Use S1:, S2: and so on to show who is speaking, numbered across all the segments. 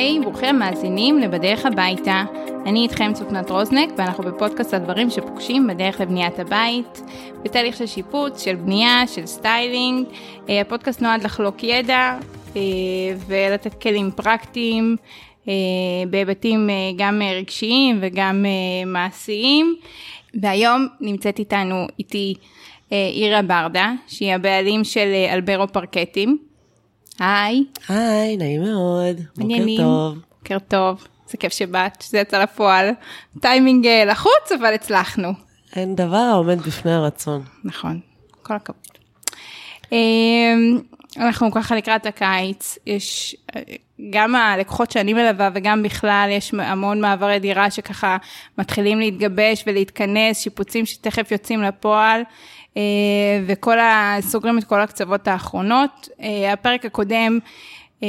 S1: היי, היי, ברוכים המאזינים לבדרך הביתה. אני איתכם צופנת רוזנק, ואנחנו בפודקאסט הדברים שפוגשים בדרך לבניית הבית, בתהליך של שיפוץ, של בנייה, של סטיילינג. אה, הפודקאסט נועד לחלוק ידע אה, ולתת כלים פרקטיים אה, בהיבטים גם רגשיים וגם מעשיים. והיום נמצאת איתנו, איתי, אירה ברדה, שהיא הבעלים של אלברו פרקטים. היי.
S2: היי, נעים מאוד. בוקר טוב.
S1: בוקר טוב. זה כיף שבאת, שזה יצא לפועל. טיימינג אה, לחוץ, אבל הצלחנו.
S2: אין דבר העומד בפני הרצון.
S1: נכון, כל הכבוד. אמ, אנחנו ככה לקראת הקיץ, יש אה, גם הלקוחות שאני מלווה וגם בכלל יש המון מעברי דירה שככה מתחילים להתגבש ולהתכנס, שיפוצים שתכף יוצאים לפועל. אה, וכל ה... סוגרים את כל הקצוות האחרונות. אה, הפרק הקודם אה,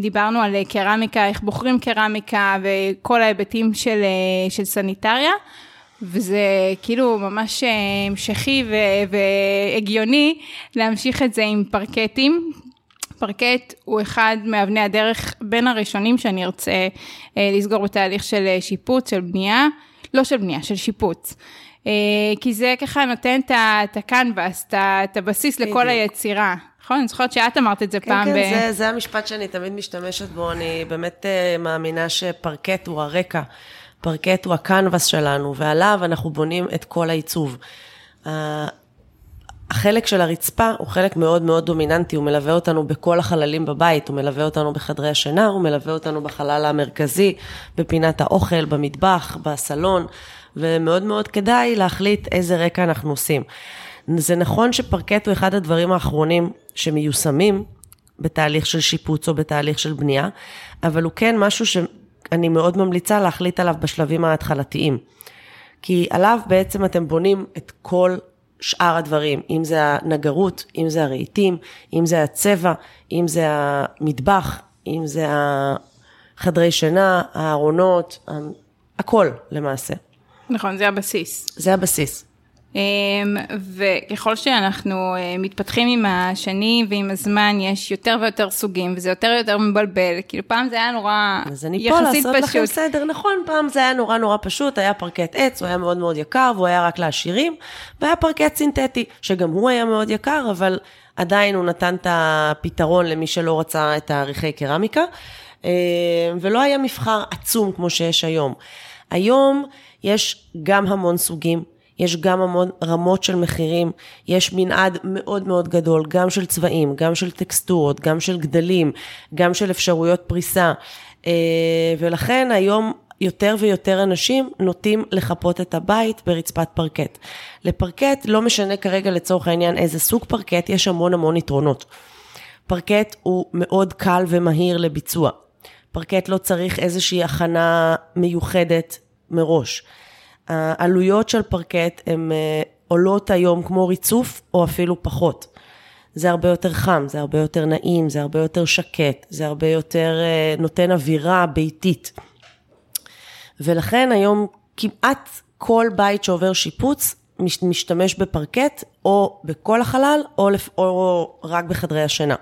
S1: דיברנו על קרמיקה, איך בוחרים קרמיקה וכל ההיבטים של, של סניטריה. וזה כאילו ממש המשכי ו- והגיוני להמשיך את זה עם פרקטים. פרקט הוא אחד מאבני הדרך בין הראשונים שאני ארצה לסגור בתהליך של שיפוץ, של בנייה, לא של בנייה, של שיפוץ. אה, כי זה ככה נותן את הקנבס, את הבסיס לכל היצירה. נכון? אני זוכרת שאת אמרת את זה
S2: כן,
S1: פעם.
S2: כן, כן, זה, זה המשפט שאני תמיד משתמשת בו, אני באמת uh, מאמינה שפרקט הוא הרקע, פרקט הוא הקנבס שלנו, ועליו אנחנו בונים את כל העיצוב. Uh, החלק של הרצפה הוא חלק מאוד מאוד דומיננטי, הוא מלווה אותנו בכל החללים בבית, הוא מלווה אותנו בחדרי השינה, הוא מלווה אותנו בחלל המרכזי, בפינת האוכל, במטבח, בסלון. ומאוד מאוד כדאי להחליט איזה רקע אנחנו עושים. זה נכון שפרקט הוא אחד הדברים האחרונים שמיושמים בתהליך של שיפוץ או בתהליך של בנייה, אבל הוא כן משהו שאני מאוד ממליצה להחליט עליו בשלבים ההתחלתיים. כי עליו בעצם אתם בונים את כל שאר הדברים, אם זה הנגרות, אם זה הרהיטים, אם זה הצבע, אם זה המטבח, אם זה החדרי שינה, הארונות, הכל למעשה.
S1: נכון, זה הבסיס.
S2: זה הבסיס.
S1: אמ, וככל שאנחנו אה, מתפתחים עם השנים ועם הזמן, יש יותר ויותר סוגים, וזה יותר ויותר מבלבל. כאילו, פעם זה היה נורא יחסית פשוט. אז אני פה לעשות לכם
S2: סדר, נכון, פעם זה היה נורא נורא פשוט, היה פרקט עץ, הוא היה מאוד מאוד יקר, והוא היה רק לעשירים, והיה פרקט סינתטי, שגם הוא היה מאוד יקר, אבל עדיין הוא נתן את הפתרון למי שלא רצה את העריכי קרמיקה, אמ, ולא היה מבחר עצום כמו שיש היום. היום יש גם המון סוגים, יש גם המון רמות של מחירים, יש מנעד מאוד מאוד גדול, גם של צבעים, גם של טקסטורות, גם של גדלים, גם של אפשרויות פריסה. אה, ולכן היום יותר ויותר אנשים נוטים לחפות את הבית ברצפת פרקט. לפרקט, לא משנה כרגע לצורך העניין איזה סוג פרקט, יש המון המון יתרונות. פרקט הוא מאוד קל ומהיר לביצוע. פרקט לא צריך איזושהי הכנה מיוחדת מראש. העלויות של פרקט הן אה, עולות היום כמו ריצוף או אפילו פחות. זה הרבה יותר חם, זה הרבה יותר נעים, זה הרבה יותר שקט, זה הרבה יותר אה, נותן אווירה ביתית. ולכן היום כמעט כל בית שעובר שיפוץ משתמש בפרקט או בכל החלל או, או רק בחדרי השינה.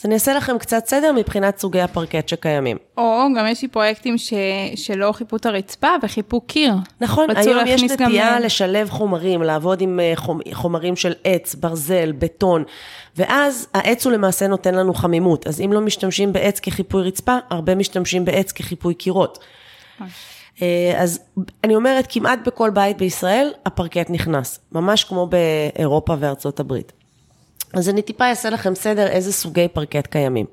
S2: אז אני אעשה לכם קצת סדר מבחינת סוגי הפרקט שקיימים.
S1: או גם יש לי פרויקטים ש... שלא חיפו את הרצפה וחיפו קיר.
S2: נכון, היום יש נטייה גם... לשלב חומרים, לעבוד עם אה, חומרים של עץ, ברזל, בטון, ואז העץ הוא למעשה נותן לנו חמימות. אז אם לא משתמשים בעץ כחיפוי רצפה, הרבה משתמשים בעץ כחיפוי קירות. אה, אז אני אומרת, כמעט בכל בית בישראל הפרקט נכנס, ממש כמו באירופה וארצות הברית. אז אני טיפה אעשה לכם סדר איזה סוגי פרקט קיימים.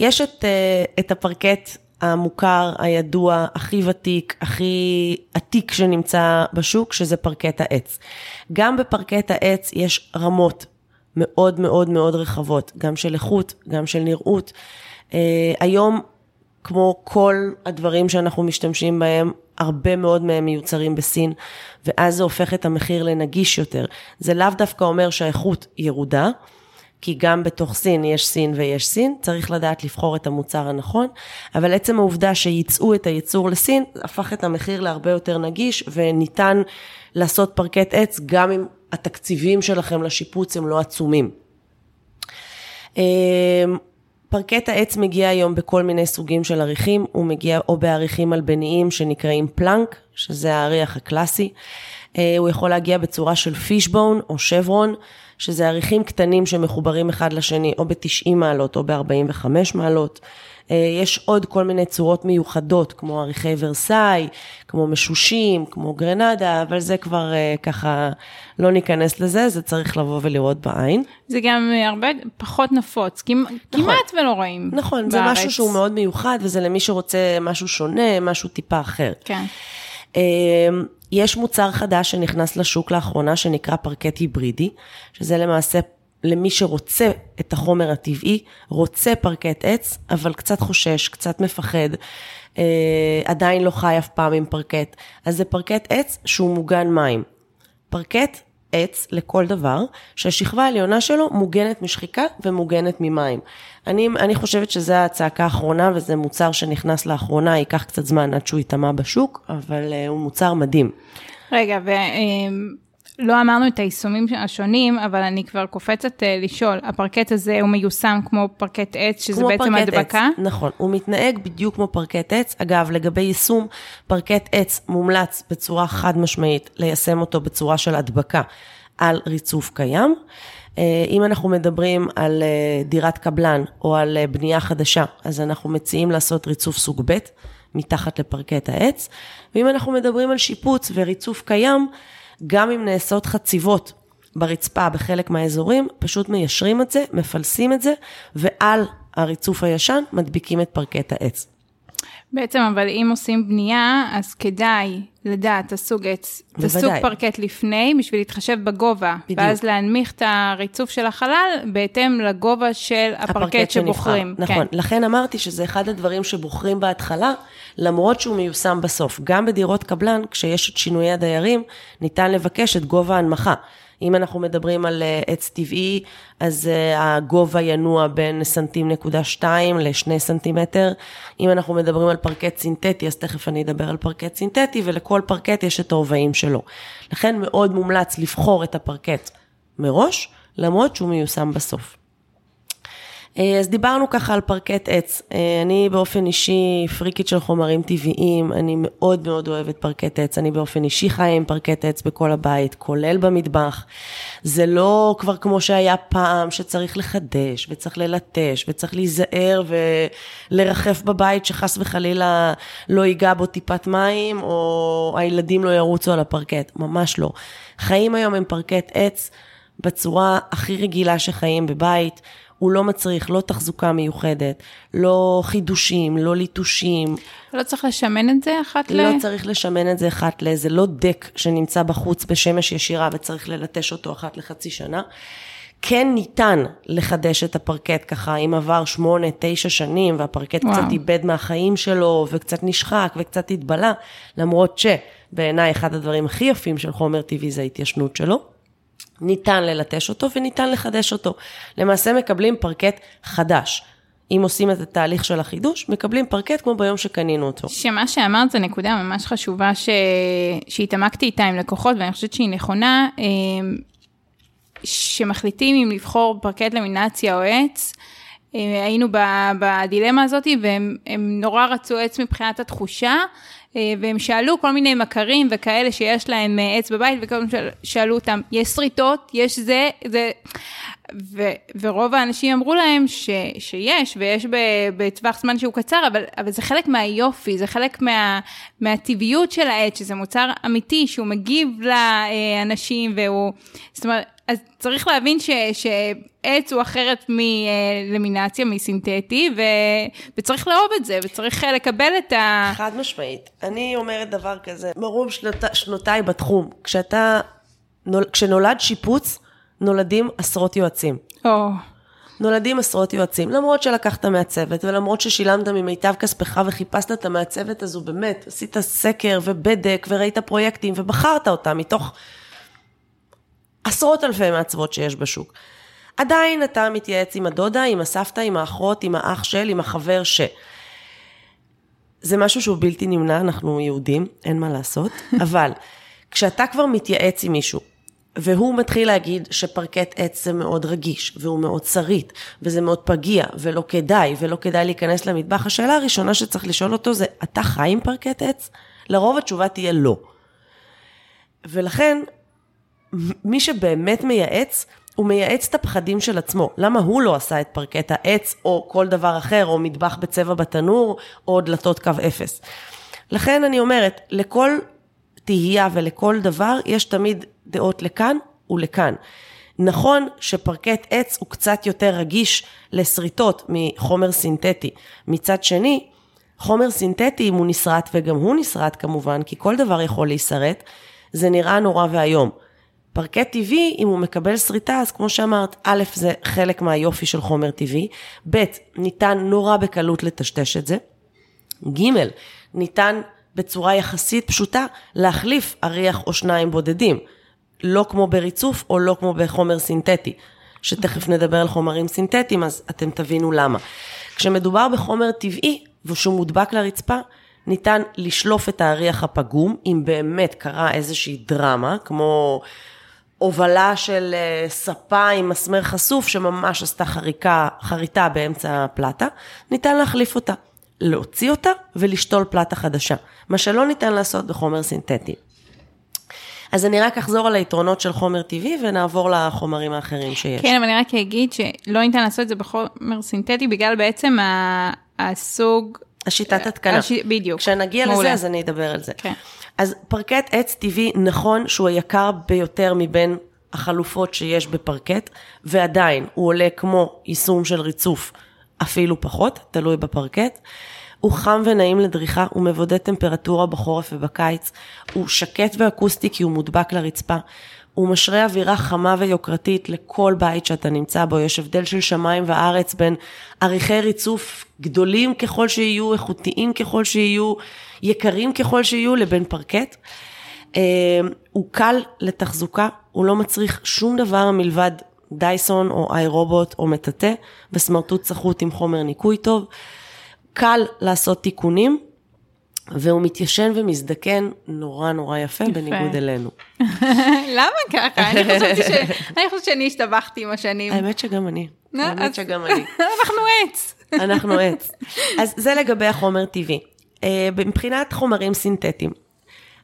S2: יש את, אה, את הפרקט המוכר, הידוע, הכי ותיק, הכי עתיק שנמצא בשוק, שזה פרקט העץ. גם בפרקט העץ יש רמות מאוד מאוד מאוד רחבות, גם של איכות, גם של נראות. אה, היום, כמו כל הדברים שאנחנו משתמשים בהם, הרבה מאוד מהם מיוצרים בסין, ואז זה הופך את המחיר לנגיש יותר. זה לאו דווקא אומר שהאיכות ירודה, כי גם בתוך סין יש סין ויש סין, צריך לדעת לבחור את המוצר הנכון, אבל עצם העובדה שייצאו את הייצור לסין, הפך את המחיר להרבה יותר נגיש, וניתן לעשות פרקט עץ גם אם התקציבים שלכם לשיפוץ הם לא עצומים. פרקט העץ מגיע היום בכל מיני סוגים של עריכים, הוא מגיע או בעריכים מלבניים שנקראים פלנק, שזה העריך הקלאסי. אה, הוא יכול להגיע בצורה של פישבון או שברון, שזה עריכים קטנים שמחוברים אחד לשני, או ב-90 מעלות או ב-45 מעלות. אה, יש עוד כל מיני צורות מיוחדות, כמו עריכי ורסאי, כמו משושים, כמו גרנדה, אבל זה כבר אה, ככה, לא ניכנס לזה, זה צריך לבוא ולראות בעין.
S1: זה גם הרבה פחות נפוץ, כמעט, נכון, כמעט ולא רואים
S2: נכון, בארץ. זה משהו שהוא מאוד מיוחד, וזה למי שרוצה משהו שונה, משהו טיפה אחר.
S1: כן.
S2: יש מוצר חדש שנכנס לשוק לאחרונה שנקרא פרקט היברידי, שזה למעשה למי שרוצה את החומר הטבעי, רוצה פרקט עץ, אבל קצת חושש, קצת מפחד, אה, עדיין לא חי אף פעם עם פרקט. אז זה פרקט עץ שהוא מוגן מים. פרקט עץ לכל דבר, שהשכבה העליונה שלו מוגנת משחיקה ומוגנת ממים. אני, אני חושבת שזו הצעקה האחרונה וזה מוצר שנכנס לאחרונה, ייקח קצת זמן עד שהוא ייטמע בשוק, אבל אה, הוא מוצר מדהים.
S1: רגע, אה, אמרנו את היישומים השונים, אבל אני כבר קופצת אה, לשאול, הפרקט הזה הוא מיושם כמו פרקט עץ, שזה בעצם הדבקה?
S2: עץ, נכון, הוא מתנהג בדיוק כמו פרקט עץ. אגב, לגבי יישום, פרקט עץ מומלץ בצורה חד משמעית ליישם אותו בצורה של הדבקה על ריצוף קיים. אה, אם אנחנו מדברים על אה, דירת קבלן או על בנייה חדשה, אז אנחנו מציעים לעשות ריצוף סוג ב' מתחת לפרקט העץ. ואם אנחנו מדברים על שיפוץ וריצוף קיים, גם אם נעשות חציבות ברצפה בחלק מהאזורים, פשוט מיישרים את זה, מפלסים את זה, ועל הריצוף הישן מדביקים את פרקט העץ.
S1: בעצם, אבל אם עושים בנייה, אז כדאי לדעת את הסוג עץ, את הסוג פרקט לפני, בשביל להתחשב בגובה. בדיוק. ואז להנמיך את הריצוף של החלל בהתאם לגובה של הפרקט, הפרקט שבוחרים.
S2: שנבחר. נכון, כן. לכן אמרתי שזה אחד הדברים שבוחרים בהתחלה, למרות שהוא מיושם בסוף. גם בדירות קבלן, כשיש את שינויי הדיירים, ניתן לבקש את גובה ההנמכה. אם אנחנו מדברים על אה, עץ טבעי, אז אה, הגובה ינוע בין סנטים נקודה שתיים לשני סנטימטר. אם אנחנו מדברים על פרקט סינתטי, אז תכף אני אדבר על פרקט סינתטי, ולכל פרקט יש את העוביים שלו. לכן מאוד מומלץ לבחור את הפרקט מראש, למרות שהוא מיושם בסוף. אה, אז דיברנו ככה על פרקט עץ. אה, אני באופן אישי פריקית של חומרים טבעיים, אני מאוד מאוד אוהבת פרקט עץ. אני באופן אישי חיה עם פרקט עץ בכל הבית, כולל במטבח. זה לא כבר כמו שהיה פעם, שצריך לחדש, וצריך ללטש, וצריך להיזהר ולרחף בבית, שחס וחלילה לא ייגע בו טיפת מים, או הילדים לא ירוצו על הפרקט. ממש לא. חיים היום עם פרקט עץ בצורה הכי רגילה שחיים בבית. הוא לא מצריך לא תחזוקה מיוחדת, לא חידושים, לא ליטושים.
S1: לא צריך לשמן את זה אחת
S2: לא ל... לא צריך לשמן את זה אחת ל... זה לא דק שנמצא בחוץ בשמש ישירה וצריך ללטש אותו אחת לחצי שנה. כן ניתן לחדש את הפרקט ככה, אם עבר שמונה, תשע שנים והפרקט וואו. קצת איבד מהחיים שלו וקצת נשחק וקצת התבלה, למרות שבעיניי אחד הדברים הכי יפים של חומר טבעי זה ההתיישנות שלו. ניתן ללטש אותו וניתן לחדש אותו. למעשה מקבלים פרקט חדש. אם עושים את התהליך של החידוש, מקבלים פרקט כמו ביום שקנינו אותו.
S1: שמה שאמרת זה נקודה ממש חשובה ש... שהתעמקתי איתה עם לקוחות, ואני חושבת שהיא נכונה, אמ, שמחליטים אם לבחור פרקט למינציה או עץ, אה, היינו בדילמה הזאת, והם נורא רצו עץ מבחינת התחושה, אה, והם שאלו כל מיני מכרים וכאלה שיש להם אה, עץ בבית, וכל מיני שאלו אותם, יש שריטות, יש זה, זה... ו, ורוב האנשים אמרו להם ש, שיש, ויש בטווח זמן שהוא קצר, אבל, אבל זה חלק מהיופי, זה חלק מה, מהטבעיות של העץ, שזה מוצר אמיתי, שהוא מגיב לאנשים, והוא, זאת אומרת, אז צריך להבין ש, שעץ הוא אחרת מלמינציה, מסינתטי, ו, וצריך לאהוב את זה, וצריך לקבל את ה...
S2: חד משמעית. אני אומרת דבר כזה, מרוב שנות, שנותיי בתחום, כשאתה, כשנולד שיפוץ, נולדים עשרות יועצים.
S1: Oh.
S2: נולדים עשרות יועצים, למרות שלקחת מעצבת, ולמרות ששילמת ממיטב כספך וחיפשת את המעצבת הזו, באמת, עשית סקר ובדק וראית פרויקטים ובחרת אותה מתוך עשרות אלפי מעצבות שיש בשוק. עדיין אתה מתייעץ עם הדודה, עם הסבתא, עם האחות, עם האח של, עם החבר ש... זה משהו שהוא בלתי נמנע, אנחנו יהודים, אין מה לעשות, אבל כשאתה כבר מתייעץ עם מישהו, והוא מתחיל להגיד שפרקט עץ זה מאוד רגיש, והוא מאוד שריט, וזה מאוד פגיע, ולא כדאי, ולא כדאי להיכנס למטבח. השאלה הראשונה שצריך לשאול אותו זה, אתה חי עם פרקט עץ? לרוב התשובה תהיה לא. ולכן, מי שבאמת מייעץ, הוא מייעץ את הפחדים של עצמו. למה הוא לא עשה את פרקט העץ, או כל דבר אחר, או מטבח בצבע בתנור, או דלתות קו אפס. לכן אני אומרת, לכל תהייה ולכל דבר יש תמיד דעות לכאן ולכאן. נכון שפרקט עץ הוא קצת יותר רגיש לשריטות מחומר סינתטי. מצד שני, חומר סינתטי, אם הוא נסרט, וגם הוא נסרט כמובן, כי כל דבר יכול להישרט, זה נראה נורא ואיום. פרקט טבעי, אם הוא מקבל שריטה, אז כמו שאמרת, א', זה חלק מהיופי של חומר טבעי, ב', ניתן נורא בקלות לטשטש את זה, ג', ניתן בצורה יחסית פשוטה להחליף אריח או שניים בודדים, לא כמו בריצוף או לא כמו בחומר סינתטי, שתכף נדבר על חומרים סינתטיים, אז אתם תבינו למה. כשמדובר בחומר טבעי, ושהוא מודבק לרצפה, ניתן לשלוף את האריח הפגום, אם באמת קרה איזושהי דרמה, כמו הובלה של אה, ספה עם מסמר חשוף שממש עשתה חריקה, חריטה באמצע הפלטה, ניתן להחליף אותה, להוציא אותה ולשתול פלטה חדשה, מה שלא ניתן לעשות בחומר סינתטי. אז אני רק אחזור על היתרונות של חומר טבעי ונעבור לחומרים האחרים שיש.
S1: כן, אבל אני רק אגיד שלא ניתן לעשות את זה בחומר סינתטי בגלל בעצם הסוג...
S2: השיטת התקנה.
S1: הש... בדיוק.
S2: כשנגיע
S1: מעולה.
S2: לזה אז אני אדבר על זה.
S1: כן.
S2: אז פרקט עץ טבעי נכון שהוא היקר ביותר מבין החלופות שיש בפרקט, ועדיין הוא עולה כמו יישום של ריצוף, אפילו פחות, תלוי בפרקט. הוא חם ונעים לדריכה, הוא מבודד טמפרטורה בחורף ובקיץ, הוא שקט ואקוסטי כי הוא מודבק לרצפה, הוא משרה אווירה חמה ויוקרתית לכל בית שאתה נמצא בו, יש הבדל של שמיים וארץ בין עריכי ריצוף גדולים ככל שיהיו, איכותיים ככל שיהיו, יקרים ככל שיהיו, לבין פרקט. אה, הוא קל לתחזוקה, הוא לא מצריך שום דבר מלבד דייסון או איי רובוט או מטאטא וסמרטוט צחות עם חומר ניקוי טוב. קל לעשות תיקונים, והוא מתיישן ומזדקן נורא נורא יפה,
S1: יפה.
S2: בניגוד אלינו.
S1: למה ככה? אני חשבתי ש... אני חושבת שאני השתבחתי עם השנים.
S2: האמת שגם אני. האמת שגם אני.
S1: אנחנו עץ.
S2: אנחנו עץ. אז זה לגבי החומר טבעי. אה, מבחינת חומרים סינתטיים,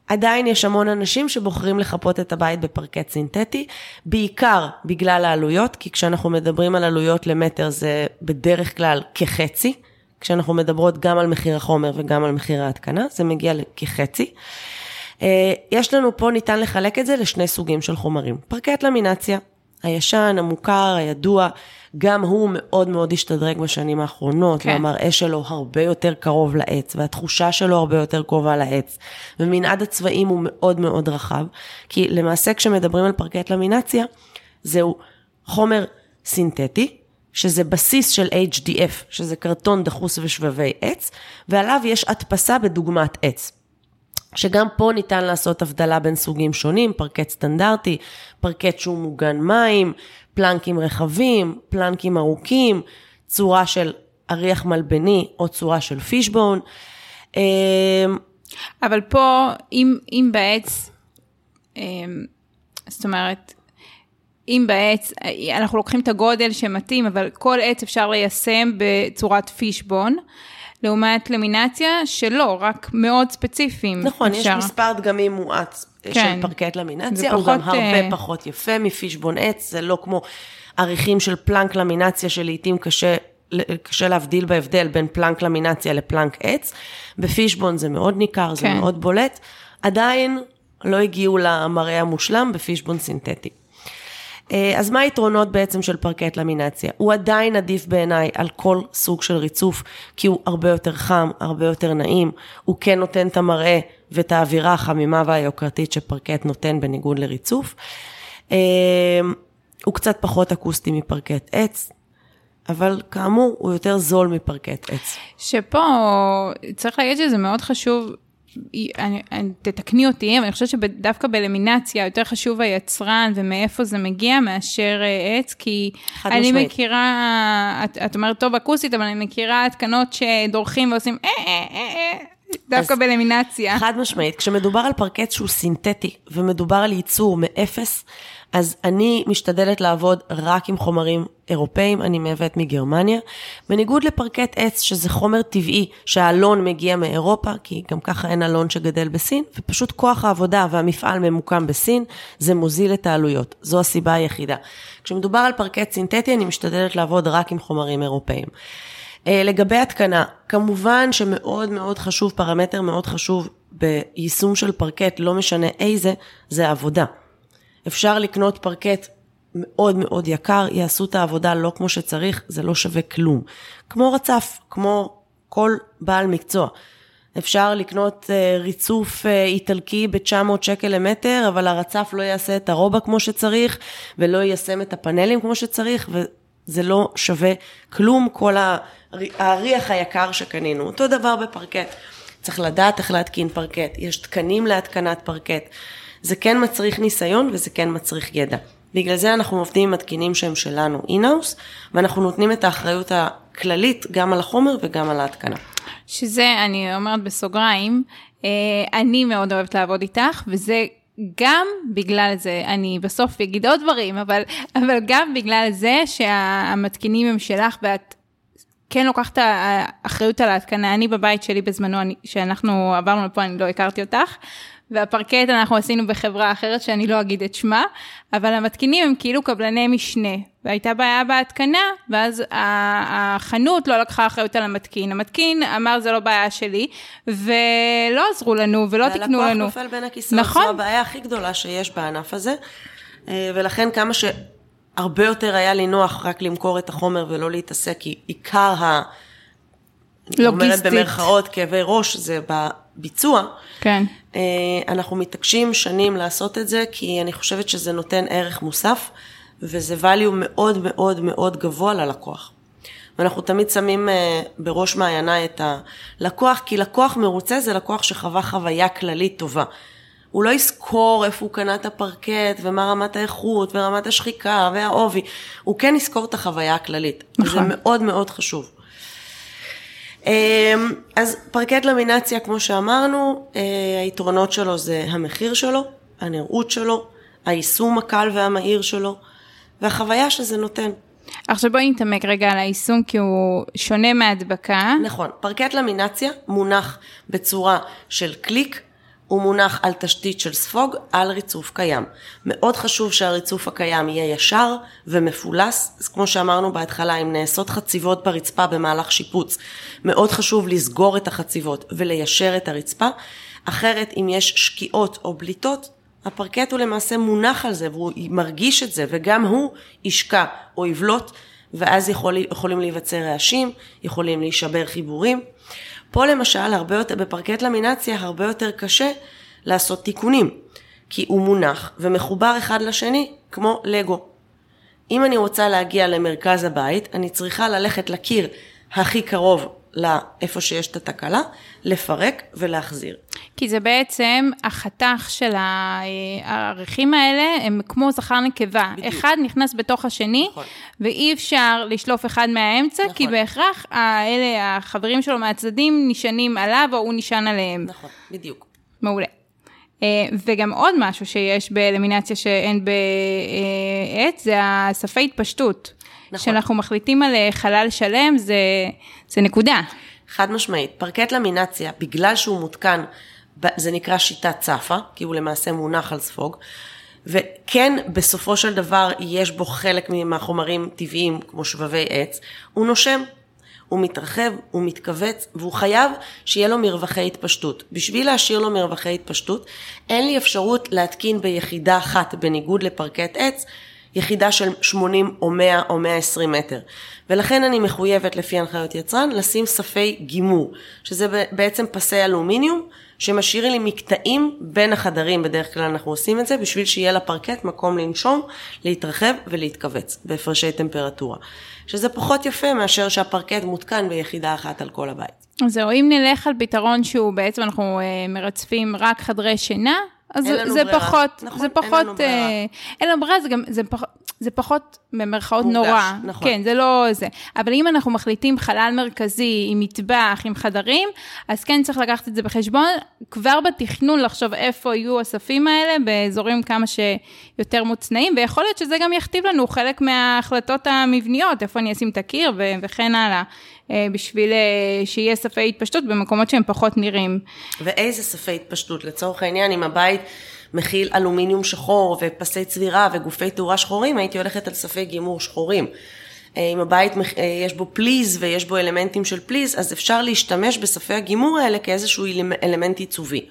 S2: עדיין יש המון אנשים שבוחרים לחפות את הבית בפרקט סינתטי, בעיקר בגלל העלויות, כי כשאנחנו מדברים על עלויות למטר זה בדרך כלל כחצי, כשאנחנו מדברות גם על מחיר החומר וגם על מחיר ההתקנה, זה מגיע לכחצי. אה, יש לנו פה, ניתן לחלק את זה לשני סוגים של חומרים. פרקט למינציה, הישן, המוכר, הידוע, גם הוא מאוד מאוד השתדרג בשנים האחרונות,
S1: כן.
S2: כן. והמראה שלו הרבה יותר קרוב לעץ, והתחושה שלו הרבה יותר קרובה לעץ, ומנעד הצבעים הוא מאוד מאוד רחב, כי למעשה כשמדברים על פרקט למינציה, זהו חומר סינתטי, שזה בסיס של HDF, שזה קרטון דחוס ושבבי עץ, ועליו יש הדפסה בדוגמת עץ. שגם פה ניתן לעשות הבדלה בין סוגים שונים, פרקט סטנדרטי, פרקט שהוא מוגן מים, פלנקים רחבים, פלנקים ארוכים, צורה של אריח מלבני או צורה של פישבון. אמ,
S1: אבל פה, אם, אם בעץ, אמ, זאת אומרת, אם בעץ, אנחנו לוקחים את הגודל שמתאים, אבל כל עץ אפשר ליישם בצורת פישבון, לעומת למינציה שלא, רק מאוד ספציפיים.
S2: נכון, יש
S1: אפשר.
S2: מספר דגמים מואץ
S1: כן.
S2: של פרקט למינציה,
S1: זה
S2: הוא גם הרבה
S1: אה,
S2: פחות יפה מפישבון עץ, זה לא כמו עריכים של פלנק למינציה שלעיתים קשה, קשה להבדיל בהבדל בין פלנק למינציה לפלנק עץ. בפישבון זה מאוד ניכר, זה
S1: כן.
S2: מאוד בולט. עדיין לא הגיעו למראה המושלם בפישבון סינתטי. אה, אז מה היתרונות בעצם של פרקט למינציה? הוא עדיין עדיף בעיניי על כל סוג של ריצוף, כי הוא הרבה יותר חם, הרבה יותר נעים, הוא כן נותן את המראה ואת האווירה החמימה והיוקרתית שפרקט נותן בניגוד לריצוף. אה, הוא קצת פחות אקוסטי מפרקט עץ, אבל כאמור, הוא יותר זול מפרקט עץ.
S1: שפה צריך להגיד שזה מאוד חשוב, אני, אני, תתקני אותי, אבל אני חושבת שדווקא בלמינציה יותר חשוב היצרן ומאיפה זה מגיע מאשר אה, עץ, כי אני
S2: משמעית.
S1: מכירה, את, את אומרת טוב אקוסטית, אבל אני מכירה התקנות שדורכים ועושים אה אה אה אה, דווקא בלמינציה.
S2: חד משמעית, כשמדובר על פרקט שהוא סינתטי ומדובר על ייצור מאפס, אז אני משתדלת לעבוד רק עם חומרים אירופאים, אני מייבאת מגרמניה, בניגוד לפרקט עץ, שזה חומר טבעי, שהאלון מגיע מאירופה, כי גם ככה אין אלון שגדל בסין, ופשוט כוח העבודה והמפעל ממוקם בסין, זה מוזיל את העלויות. זו הסיבה היחידה. כשמדובר על פרקט סינתטי, אני משתדלת לעבוד רק עם חומרים אירופאים. אה, לגבי התקנה, כמובן שמאוד מאוד חשוב, פרמטר מאוד חשוב ביישום של פרקט, לא משנה איזה, זה עבודה. אפשר לקנות פרקט מאוד מאוד יקר, יעשו את העבודה לא כמו שצריך, זה לא שווה כלום. כמו רצף, כמו כל בעל מקצוע. אפשר לקנות uh, ריצוף uh, איטלקי ב-900 שקל למטר, אבל הרצף לא יעשה את הרובע כמו שצריך, ולא יישם את הפאנלים כמו שצריך, וזה לא שווה כלום, כל האריח היקר שקנינו. אותו דבר בפרקט. צריך לדעת איך להתקין פרקט, יש תקנים להתקנת פרקט. זה כן מצריך ניסיון וזה כן מצריך ידע. בגלל זה אנחנו עובדים עם מתקינים שהם שלנו אינאוס, ואנחנו נותנים את האחריות הכללית גם על החומר וגם על ההתקנה.
S1: שזה, אני אומרת בסוגריים, אה, אני מאוד אוהבת לעבוד איתך, וזה גם בגלל זה, אני בסוף אגיד עוד דברים, אבל, אבל גם בגלל זה שהמתקינים הם שלך ואת כן לוקחת אחריות על ההתקנה. אני בבית שלי בזמנו, כשאנחנו עברנו לפה, אני לא הכרתי אותך, והפרקט אנחנו עשינו בחברה אחרת שאני לא אגיד את שמה, אבל המתקינים הם כאילו קבלני משנה, והייתה בעיה בהתקנה, ואז החנות לא לקחה אחריות על המתקין. המתקין אמר זה לא בעיה שלי, ולא עזרו לנו ולא תיקנו לנו.
S2: והלקוח נופל בין הכיסאות, נכון. זו הבעיה הכי גדולה שיש בענף הזה, אה, ולכן כמה ש... הרבה יותר היה לי נוח רק למכור את החומר ולא להתעסק, כי עיקר ה... לוגיסטית. אומרת במרכאות כאבי ראש, זה בביצוע.
S1: כן.
S2: אה, אנחנו מתעקשים שנים לעשות את זה, כי אני חושבת שזה נותן ערך מוסף, וזה value מאוד מאוד מאוד גבוה ללקוח. ואנחנו תמיד שמים אה, בראש מעייני את הלקוח, כי לקוח מרוצה זה לקוח שחווה חוויה כללית טובה. הוא לא יזכור איפה הוא קנה את הפרקט, ומה רמת האיכות, ורמת השחיקה, והעובי. הוא כן יזכור את החוויה הכללית. נכון. וזה מאוד מאוד חשוב. אמ, אז פרקט למינציה, כמו שאמרנו, אה, היתרונות שלו זה המחיר שלו, הנראות שלו, היישום הקל והמהיר שלו, והחוויה שזה נותן.
S1: עכשיו בואי נתעמק רגע על היישום כי הוא שונה מהדבקה.
S2: נכון, פרקט למינציה מונח בצורה של קליק, הוא מונח על תשתית של ספוג על ריצוף קיים. מאוד חשוב שהריצוף הקיים יהיה ישר ומפולס, אז כמו שאמרנו בהתחלה, אם נעשות חציבות ברצפה במהלך שיפוץ, מאוד חשוב לסגור את החציבות וליישר את הרצפה, אחרת אם יש שקיעות או בליטות, הפרקט הוא למעשה מונח על זה והוא מרגיש את זה וגם הוא ישקע או יבלוט ואז יכול, יכולים להיווצר רעשים, יכולים להישבר חיבורים. פה למשל, הרבה יותר, בפרקט למינציה הרבה יותר קשה לעשות תיקונים, כי הוא מונח ומחובר אחד לשני כמו לגו. אם אני רוצה להגיע למרכז הבית, אני צריכה ללכת לקיר הכי קרוב לאיפה שיש את התקלה, לפרק ולהחזיר.
S1: כי זה בעצם החתך של הערכים האלה, הם כמו זכר נקבה. בדיוק. אחד נכנס בתוך השני, נכון. ואי אפשר לשלוף אחד מהאמצע, נכון. כי בהכרח האלה, החברים שלו מהצדדים נשענים עליו, או הוא נשען עליהם.
S2: נכון, בדיוק.
S1: מעולה. אה, וגם עוד משהו שיש באלמינציה שאין בעט, זה הספי התפשטות. נכון. כשאנחנו מחליטים על אה, חלל שלם, זה, זה נקודה.
S2: חד משמעית. פרקט למינציה, בגלל שהוא מותקן, זה נקרא שיטת צפה, כי הוא למעשה מונח על ספוג, וכן, בסופו של דבר, יש בו חלק מהחומרים טבעיים, כמו שבבי עץ, הוא נושם. הוא מתרחב, הוא מתכווץ, והוא חייב שיהיה לו מרווחי התפשטות. בשביל להשאיר לו מרווחי התפשטות, אין לי אפשרות להתקין ביחידה אחת, בניגוד לפרקט עץ, יחידה של 80 או 100 או 120 מטר. ולכן אני מחויבת לפי הנחיות יצרן לשים ספי גימור, שזה בעצם פסי אלומיניום שמשאירים לי מקטעים בין החדרים, בדרך כלל אנחנו עושים את זה, בשביל שיהיה לפרקט מקום לנשום, להתרחב ולהתכווץ בהפרשי טמפרטורה. שזה פחות יפה מאשר שהפרקט מותקן ביחידה אחת על כל הבית.
S1: זהו, אם נלך על פתרון שהוא בעצם אנחנו אה, מרצפים רק חדרי שינה, אז זה, זה פחות, נכון, זה פחות, אין לנו ברירה. אה, אין לנו ברירה, זה גם, זה פחות, זה פחות במרכאות
S2: מורגש,
S1: נורא.
S2: נכון.
S1: כן, זה לא זה. אבל אם אנחנו מחליטים חלל מרכזי עם מטבח, עם חדרים, אז כן צריך לקחת את זה בחשבון. כבר בתכנון לחשוב איפה יהיו הספים האלה, באזורים כמה שיותר מוצנעים, ויכול להיות שזה גם יכתיב לנו חלק מההחלטות המבניות, איפה אני אשים את הקיר וכן הלאה, אה, בשביל אה, שיהיה ספי התפשטות במקומות שהם פחות נראים.
S2: ואיזה ספי התפשטות, לצורך העניין, אם הבית מכיל אלומיניום שחור ופסי צבירה וגופי תאורה שחורים, הייתי הולכת על ספי גימור שחורים. אה, אם הבית אה, יש בו פליז ויש בו אלמנטים של פליז, אז אפשר להשתמש בספי הגימור האלה כאיזשהו אלמ- אלמנט עיצובי.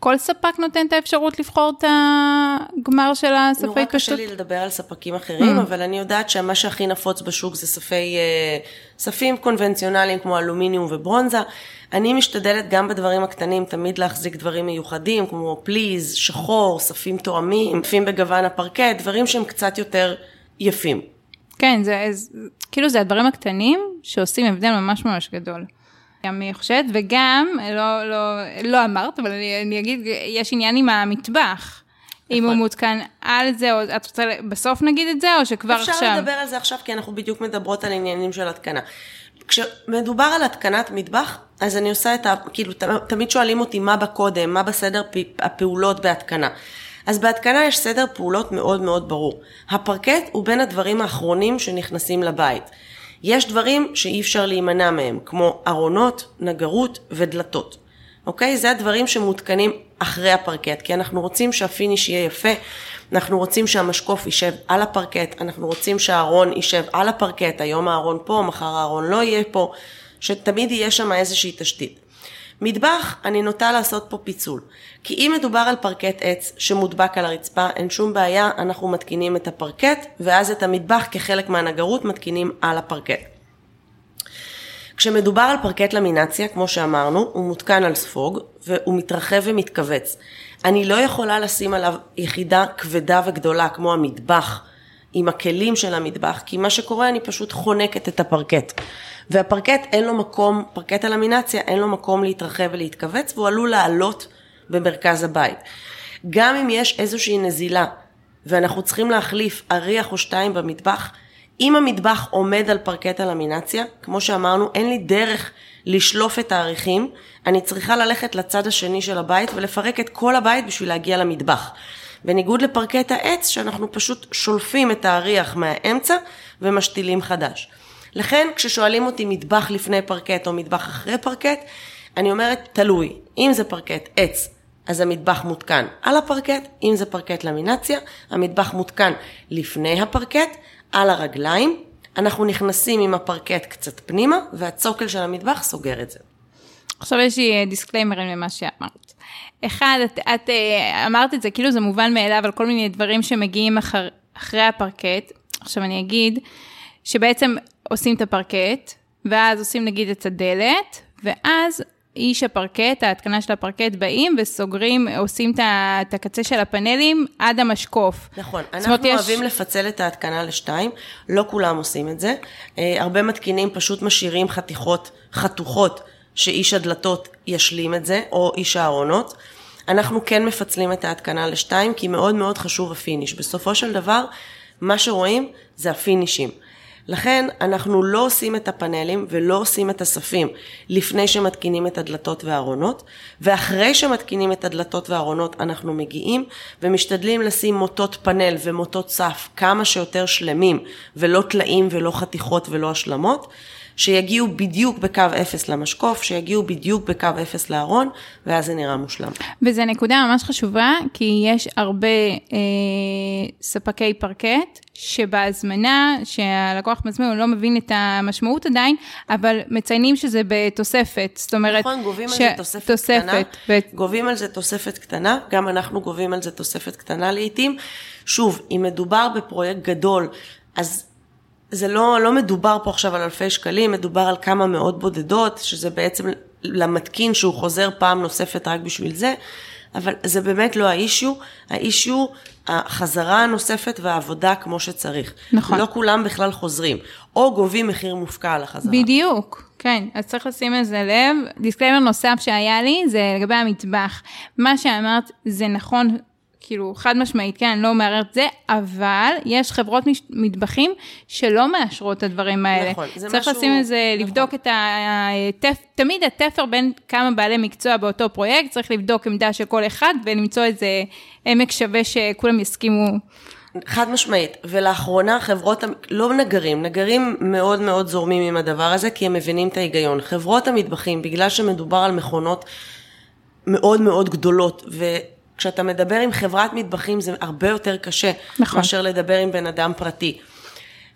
S1: כל ספק נותן את האפשרות לבחור את הגמר של הספי
S2: נורא
S1: התפשטות?
S2: קשה לי לדבר על ספקים אחרים,
S1: Mm.
S2: אבל אני יודעת שמה שהכי נפוץ בשוק זה ספי, אה, ספים קונבנציונליים כמו אלומיניום וברונזה. אני משתדלת גם בדברים הקטנים תמיד להחזיק דברים מיוחדים, כמו פליז, שחור, ספים תואמים, ספים בגוון הפרקט, דברים שהם קצת יותר יפים.
S1: כן, זה, זה, כאילו זה הדברים הקטנים שעושים הבדל ממש ממש גדול. גם אני חושבת, וגם, לא, לא, לא אמרת, אבל אני, אני אגיד, יש עניין עם המטבח. אם הוא
S2: נכון.
S1: מותקן על זה, או את רוצה בסוף נגיד את זה, או שכבר
S2: אפשר
S1: עכשיו?
S2: לדבר על זה עכשיו, כי אנחנו בדיוק מדברות על עניינים של התקנה. כשמדובר על התקנת מטבח, אז אני עושה את ה... כאילו, תמיד שואלים אותי מה בקודם, מה בסדר הפעולות בהתקנה. אז בהתקנה יש סדר פעולות מאוד מאוד ברור. הפרקט הוא בין הדברים האחרונים שנכנסים לבית. יש דברים שאי אפשר להימנע מהם, כמו ארונות, נגרות ודלתות. אוקיי? זה הדברים שמותקנים אחרי הפרקט, כי אנחנו רוצים שהפיניש יהיה יפה, אנחנו רוצים שהמשקוף יישב על הפרקט, אנחנו רוצים שהארון יישב על הפרקט, היום הארון פה, מחר הארון לא יהיה פה, שתמיד יהיה שם איזושהי תשתית. מטבח, אני נוטה לעשות פה פיצול. כי אם מדובר על פרקט עץ שמודבק על הרצפה, אין שום בעיה, אנחנו מתקינים את הפרקט, ואז את המטבח כחלק מהנגרות מתקינים על הפרקט. כשמדובר על פרקט למינציה, כמו שאמרנו, הוא מותקן על ספוג, והוא מתרחב ומתכווץ. אני לא יכולה לשים עליו יחידה כבדה וגדולה, כמו המטבח, עם הכלים של המטבח, כי מה שקורה, אני פשוט חונקת את הפרקט. והפרקט אין לו מקום, פרקט הלמינציה, אין לו מקום להתרחב ולהתכווץ, והוא עלול לעלות במרכז הבית. גם אם יש איזושהי נזילה, ואנחנו צריכים להחליף אריח או שתיים במטבח, אם המטבח עומד על פרקט הלמינציה, כמו שאמרנו, אין לי דרך לשלוף את האריחים, אני צריכה ללכת לצד השני של הבית ולפרק את כל הבית בשביל להגיע למטבח. בניגוד לפרקט העץ, שאנחנו פשוט שולפים את האריח מהאמצע ומשתילים חדש. לכן, כששואלים אותי מטבח לפני פרקט או מטבח אחרי פרקט, אני אומרת, תלוי. אם זה פרקט עץ, אז המטבח מותקן על הפרקט, אם זה פרקט למינציה, המטבח מותקן לפני הפרקט, על הרגליים, אנחנו נכנסים עם הפרקט קצת פנימה, והצוקל של המטבח סוגר את זה.
S1: עכשיו יש לי אה, דיסקליימרים למה שאמרת. אחד, את, את אה, אמרת את זה, כאילו זה מובן מאליו על כל מיני דברים שמגיעים אחר, אחרי הפרקט. עכשיו אני אגיד שבעצם עושים את הפרקט, ואז עושים נגיד את הדלת, ואז איש הפרקט, ההתקנה של הפרקט באים וסוגרים, עושים את הקצה של הפאנלים עד המשקוף.
S2: נכון, אנחנו
S1: אומרת, יש-
S2: אוהבים לפצל את ההתקנה לשתיים, לא כולם עושים את זה. אה, הרבה מתקינים פשוט משאירים חתיכות חתוכות שאיש הדלתות ישלים את זה, או איש הארונות. אנחנו כן מפצלים את ההתקנה לשתיים, כי מאוד מאוד חשוב הפיניש. בסופו של דבר, מה שרואים זה הפינישים. לכן אנחנו לא עושים את הפאנלים ולא עושים את הספים לפני שמתקינים את הדלתות והארונות, ואחרי שמתקינים את הדלתות והארונות אנחנו מגיעים ומשתדלים לשים מוטות פאנל ומוטות סף כמה שיותר שלמים, ולא טלאים ולא חתיכות ולא השלמות, שיגיעו בדיוק בקו אפס למשקוף, שיגיעו בדיוק בקו אפס לארון, ואז זה נראה מושלם.
S1: וזו נקודה ממש חשובה, כי יש הרבה אה, ספקי פרקט, שבהזמנה, שהלקוח מזמין, הוא לא מבין את המשמעות עדיין, אבל מציינים שזה בתוספת. זאת אומרת,
S2: נכון, גובים על
S1: ש-
S2: זה תוספת,
S1: תוספת
S2: קטנה.
S1: ו-
S2: גובים על זה תוספת קטנה, גם אנחנו גובים על זה תוספת קטנה לעיתים. שוב, אם מדובר בפרויקט גדול, אז זה לא, לא מדובר פה עכשיו על אלפי שקלים, מדובר על כמה מאות בודדות, שזה בעצם למתקין שהוא חוזר פעם נוספת רק בשביל זה, אבל זה באמת לא האישיו, האישיו, החזרה הנוספת והעבודה כמו שצריך.
S1: נכון.
S2: לא כולם בכלל חוזרים, או גובים מחיר מופקע על החזרה.
S1: בדיוק, כן, אז צריך לשים לזה לב. disclaimer נוסף שהיה לי זה לגבי המטבח. מה שאמרת זה נכון, כאילו, חד משמעית, כן, אני לא מערערת זה, אבל יש חברות מש- מטבחים שלא מאשרות את הדברים האלה.
S2: נכון, זה
S1: צריך
S2: משהו-
S1: לשים איזה,
S2: נכון.
S1: לבדוק את התפר, תמיד התפר בין כמה בעלי מקצוע באותו פרויקט, צריך לבדוק עמדה של כל אחד ולמצוא איזה עמק שווה שכולם יסכימו.
S2: חד משמעית, ולאחרונה חברות, לא נגרים, נגרים מאוד מאוד זורמים עם הדבר הזה, כי הם מבינים את ההיגיון. חברות המטבחים, בגלל שמדובר על מכונות מאוד מאוד גדולות, וכשאתה מדבר עם חברת מטבחים זה הרבה יותר קשה,
S1: נכון.
S2: מאשר לדבר עם בן אדם פרטי.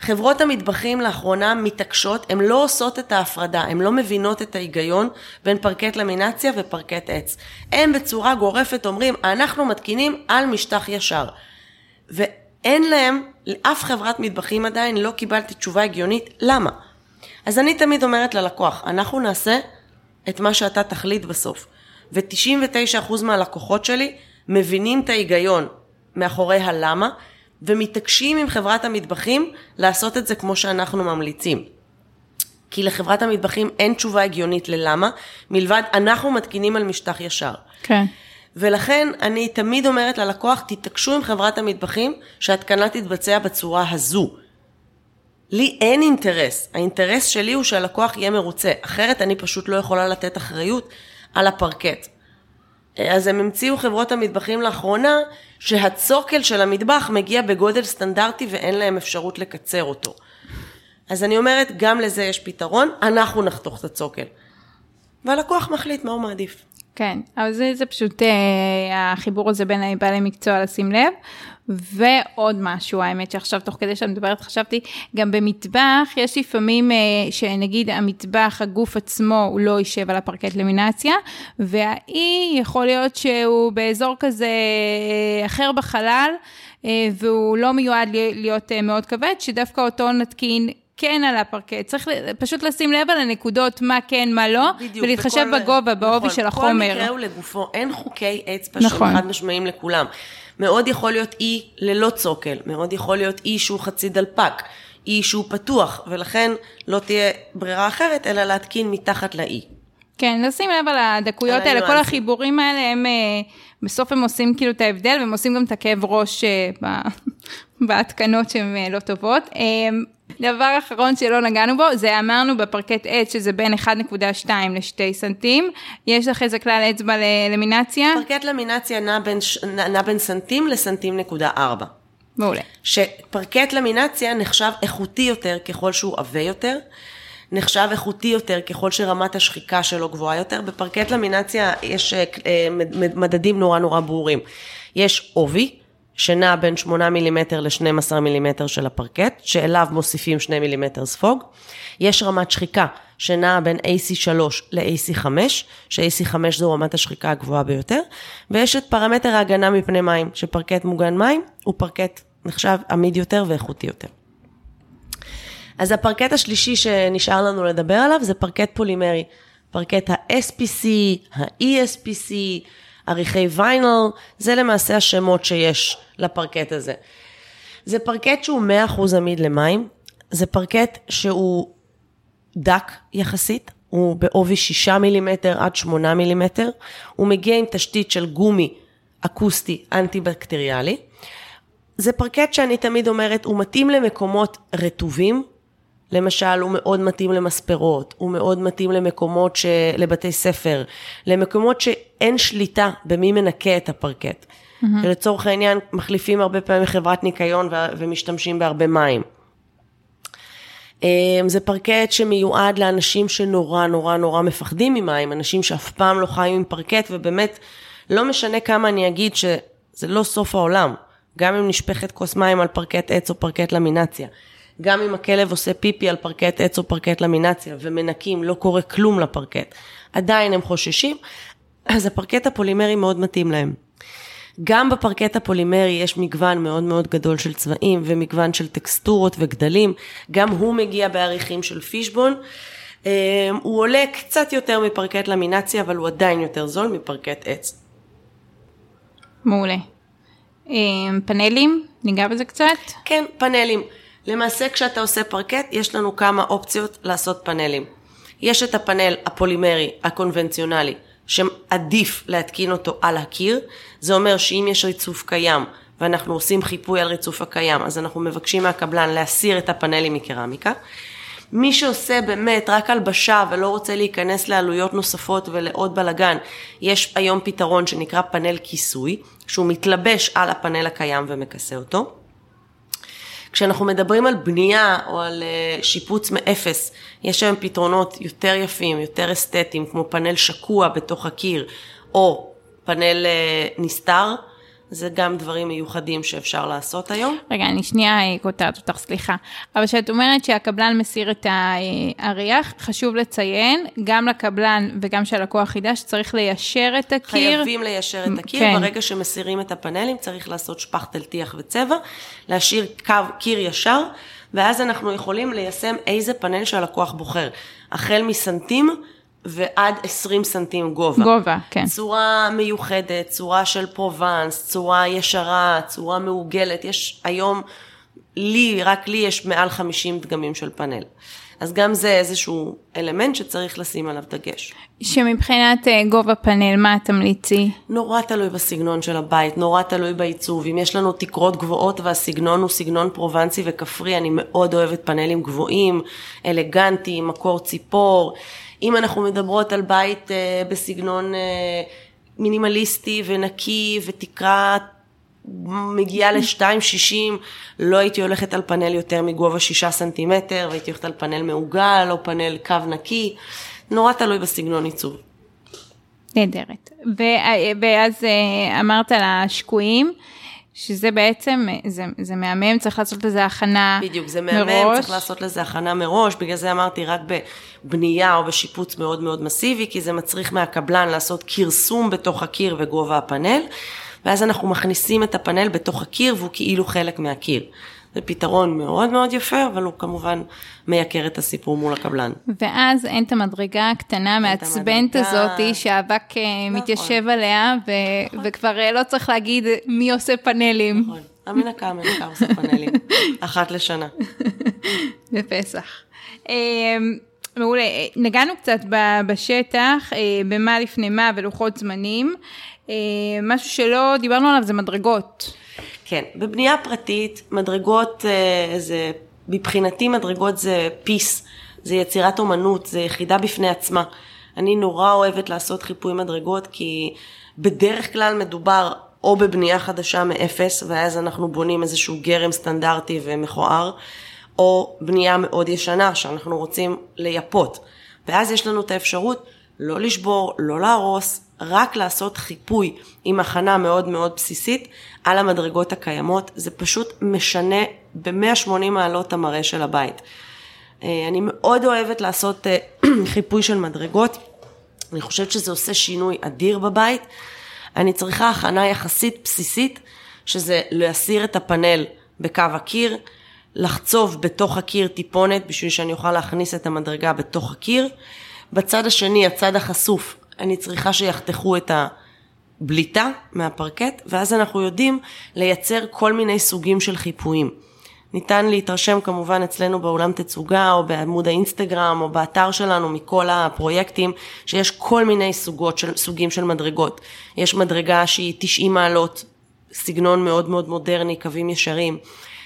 S2: חברות המטבחים לאחרונה מתעקשות, הן לא עושות את ההפרדה, הן לא מבינות את ההיגיון בין פרקט למינציה ופרקט עץ. הם בצורה גורפת אומרים, אנחנו מתקינים על משטח ישר. ואין להם, לאף חברת מטבחים עדיין לא קיבלתי תשובה הגיונית, למה? אז אני תמיד אומרת ללקוח, אנחנו נעשה את מה שאתה תחליט בסוף. ו-99% מהלקוחות שלי מבינים את ההיגיון מאחורי הלמה, ומתעקשים עם חברת המטבחים לעשות את זה כמו שאנחנו ממליצים. כי לחברת המטבחים אין תשובה הגיונית ללמה, מלבד אנחנו מתקינים על משטח ישר.
S1: כן.
S2: ולכן אני תמיד אומרת ללקוח, תתעקשו עם חברת המטבחים שההתקנה תתבצע בצורה הזו. לי אין אינטרס, האינטרס שלי הוא שהלקוח יהיה מרוצה, אחרת אני פשוט לא יכולה לתת אחריות על הפרקט. אז הם המציאו חברות המטבחים לאחרונה שהצוקל של המטבח מגיע בגודל סטנדרטי ואין להם אפשרות לקצר אותו. אז אני אומרת, גם לזה יש פתרון, אנחנו נחתוך את הצוקל. והלקוח מחליט מה הוא מעדיף.
S1: כן, אבל זה, זה פשוט אה, החיבור הזה בין בעלי מקצוע לשים לב. ועוד משהו, האמת שעכשיו תוך כדי שאת מדברת חשבתי, גם במטבח יש לפעמים אה, שנגיד המטבח, הגוף עצמו, הוא לא יישב על הפרקט למינציה, והאי יכול להיות שהוא באזור כזה אה, אחר בחלל, אה, והוא לא מיועד להיות אה, מאוד כבד, שדווקא אותו נתקין כן על הפרקט, צריך פשוט לשים לב על הנקודות, מה כן, מה לא,
S2: בדיוק,
S1: ולהתחשב
S2: בכל-
S1: בגובה, בעובי
S2: נכון,
S1: של
S2: כל
S1: החומר.
S2: מקרה הוא לגופו, אין חוקי אצבע
S1: נכון.
S2: שהם חד משמעיים לכולם. מאוד יכול להיות אי ללא צוקל, מאוד יכול להיות אי שהוא חצי דלפק, אי שהוא פתוח, ולכן לא תהיה ברירה אחרת אלא להתקין מתחת לאי.
S1: כן, לשים לב על הדקויות האלה, כל. החיבורים האלה, הם אה, בסוף הם עושים כאילו את ההבדל, והם עושים גם את הכאב ראש אה, בהתקנות שהן אה, לא טובות. דבר אחרון שלא נגענו בו, זה אמרנו בפרקט עץ, שזה בין 1.2 ל-2 סנטים. יש לך איזה כלל אצבע ללמינציה?
S2: פרקט למינציה נע בין, נע בין סנטים לסנטים נקודה ארבע.
S1: מעולה.
S2: שפרקט למינציה נחשב איכותי יותר ככל שהוא עבה יותר, נחשב איכותי יותר ככל שרמת השחיקה שלו גבוהה יותר. בפרקט למינציה יש אה, מד- מדדים נורא נורא ברורים. יש עובי, שנע בין 8 מילימטר ל-12 מילימטר של הפרקט, שאליו מוסיפים 2 מילימטר ספוג. יש רמת שחיקה שנעה בין AC3 ל-AC5, ש-AC5 זו רמת השחיקה הגבוהה ביותר, ויש את פרמטר ההגנה מפני מים, שפרקט מוגן מים הוא פרקט נחשב עמיד יותר ואיכותי יותר. אז הפרקט השלישי שנשאר לנו לדבר עליו זה פרקט פולימרי. פרקט ה-SPC, ה-ESPC, עריכי ויינל, זה למעשה השמות שיש לפרקט הזה. זה פרקט שהוא 100% עמיד למים, זה פרקט שהוא דק יחסית, הוא בעובי 6 מילימטר עד 8 מילימטר, הוא מגיע עם תשתית של גומי אקוסטי אנטי-בקטריאלי. זה פרקט שאני תמיד אומרת, הוא מתאים למקומות רטובים, למשל, הוא מאוד מתאים למספרות, הוא מאוד מתאים למקומות, ש... לבתי ספר, למקומות שאין שליטה במי מנקה את הפרקט. Mm-hmm. שלצורך העניין, מחליפים הרבה פעמים חברת ניקיון ו... ומשתמשים בהרבה מים. אמ, זה פרקט שמיועד לאנשים שנורא נורא נורא מפחדים ממים, אנשים שאף פעם לא חיים עם פרקט, ובאמת, לא משנה כמה אני אגיד שזה לא סוף העולם, גם אם נשפכת כוס מים על פרקט עץ או פרקט למינציה. גם אם הכלב עושה פיפי על פרקט עץ או פרקט למינציה ומנקים, לא קורה כלום לפרקט. עדיין הם חוששים, אז הפרקט הפולימרי מאוד מתאים להם. גם בפרקט הפולימרי יש מגוון מאוד מאוד גדול של צבעים ומגוון של טקסטורות וגדלים, גם הוא מגיע באריחים של פישבון. אה, הוא עולה קצת יותר מפרקט למינציה, אבל הוא עדיין יותר זול מפרקט עץ.
S1: מעולה. אה, פאנלים, ניגע בזה קצת.
S2: כן, פאנלים. למעשה כשאתה עושה פרקט, יש לנו כמה אופציות לעשות פאנלים. יש את הפאנל הפולימרי הקונבנציונלי, שעדיף להתקין אותו על הקיר. זה אומר שאם יש ריצוף קיים ואנחנו עושים חיפוי על ריצוף הקיים, אז אנחנו מבקשים מהקבלן להסיר את הפאנלים מקרמיקה. מי שעושה באמת רק הלבשה ולא רוצה להיכנס לעלויות נוספות ולעוד בלגן, יש היום פתרון שנקרא פאנל כיסוי, שהוא מתלבש על הפאנל הקיים ומכסה אותו. כשאנחנו מדברים על בנייה או על אה, שיפוץ מאפס, יש היום פתרונות יותר יפים, יותר אסתטיים, כמו פאנל שקוע בתוך הקיר, או פאנל אה, נסתר, זה גם דברים מיוחדים שאפשר לעשות היום.
S1: רגע, אני שנייה אה, קוטעת אותך, סליחה. אבל כשאת אומרת שהקבלן מסיר את האריח, חשוב לציין, גם לקבלן וגם שהלקוח ידע שצריך ליישר את הקיר.
S2: חייבים ליישר את הקיר, כן. ברגע שמסירים את הפאנלים צריך לעשות שפכטל טיח וצבע, להשאיר קו, קיר ישר, ואז אנחנו יכולים ליישם איזה פאנל שהלקוח בוחר. החל מסנטים, ועד 20 סנטים גובה.
S1: גובה, כן.
S2: צורה מיוחדת, צורה של פרובנס, צורה ישרה, צורה מעוגלת. יש היום, לי, רק לי יש מעל 50 דגמים של פאנל. אז גם זה איזשהו אלמנט שצריך לשים עליו דגש.
S1: שמבחינת אה, גובה פאנל, מה תמליצי?
S2: נורא תלוי בסגנון של הבית, נורא תלוי בעיצוב. אם יש לנו תקרות גבוהות והסגנון הוא סגנון פרובנסי וכפרי, אני מאוד אוהבת פאנלים גבוהים, אלגנטיים, מקור ציפור. אם אנחנו מדברות על בית אה, בסגנון אה, מינימליסטי ונקי ותקרה מגיעה ל-2.60, לא הייתי הולכת על פאנל יותר מגובה 6 סנטימטר, והייתי הולכת על פאנל מעוגל או פאנל קו נקי, נורא תלוי בסגנון עיצוב.
S1: נהדרת. ואז אה, אמרת על השקועים. שזה בעצם, זה, זה מהמם, צריך לעשות לזה הכנה
S2: מראש. בדיוק, זה מהמם, צריך לעשות לזה הכנה מראש, בגלל זה אמרתי רק בבנייה או בשיפוץ מאוד מאוד מסיבי, כי זה מצריך מהקבלן לעשות כרסום בתוך הקיר וגובה הפאנל, ואז אנחנו מכניסים את הפאנל בתוך הקיר והוא כאילו חלק מהקיר. זה פתרון מאוד מאוד יפה, אבל הוא כמובן מייקר את הסיפור מול הקבלן.
S1: ואז אין את המדרגה הקטנה המעצבנת הזאתי, שהאבק אה, נכון. מתיישב עליה, ו- נכון. וכבר אה, לא צריך להגיד מי עושה פאנלים.
S2: נכון, המנקה המנקה עושה פאנלים, אחת לשנה.
S1: בפסח. אמ, מעולה, נגענו קצת בשטח, אה, במה לפני מה ולוחות זמנים. משהו שלא דיברנו עליו זה מדרגות.
S2: כן, בבנייה פרטית, מדרגות אה, זה, מבחינתי מדרגות זה פיס, זה יצירת אומנות, זה יחידה בפני עצמה. אני נורא אוהבת לעשות חיפוי מדרגות, כי בדרך כלל מדובר או בבנייה חדשה מאפס, ואז אנחנו בונים איזשהו גרם סטנדרטי ומכוער, או בנייה מאוד ישנה שאנחנו רוצים לייפות. ואז יש לנו את האפשרות לא לשבור, לא להרוס, רק לעשות חיפוי עם הכנה מאוד מאוד בסיסית על המדרגות הקיימות, זה פשוט משנה ב-180 מעלות המראה של הבית. אה, אני מאוד אוהבת לעשות אה, חיפוי של מדרגות, אני חושבת שזה עושה שינוי אדיר בבית. אני צריכה הכנה יחסית בסיסית, שזה להסיר את הפאנל בקו הקיר, לחצוב בתוך הקיר טיפונת בשביל שאני אוכל להכניס את המדרגה בתוך הקיר. בצד השני, הצד החשוף, אני צריכה שיחתכו את הבליטה מהפרקט, ואז אנחנו יודעים לייצר כל מיני סוגים של חיפויים. ניתן להתרשם כמובן אצלנו באולם תצוגה או בעמוד האינסטגרם או באתר שלנו מכל הפרויקטים שיש כל מיני סוגות של, סוגים של מדרגות. יש מדרגה שהיא 90 מעלות, סגנון מאוד מאוד מודרני, קווים ישרים.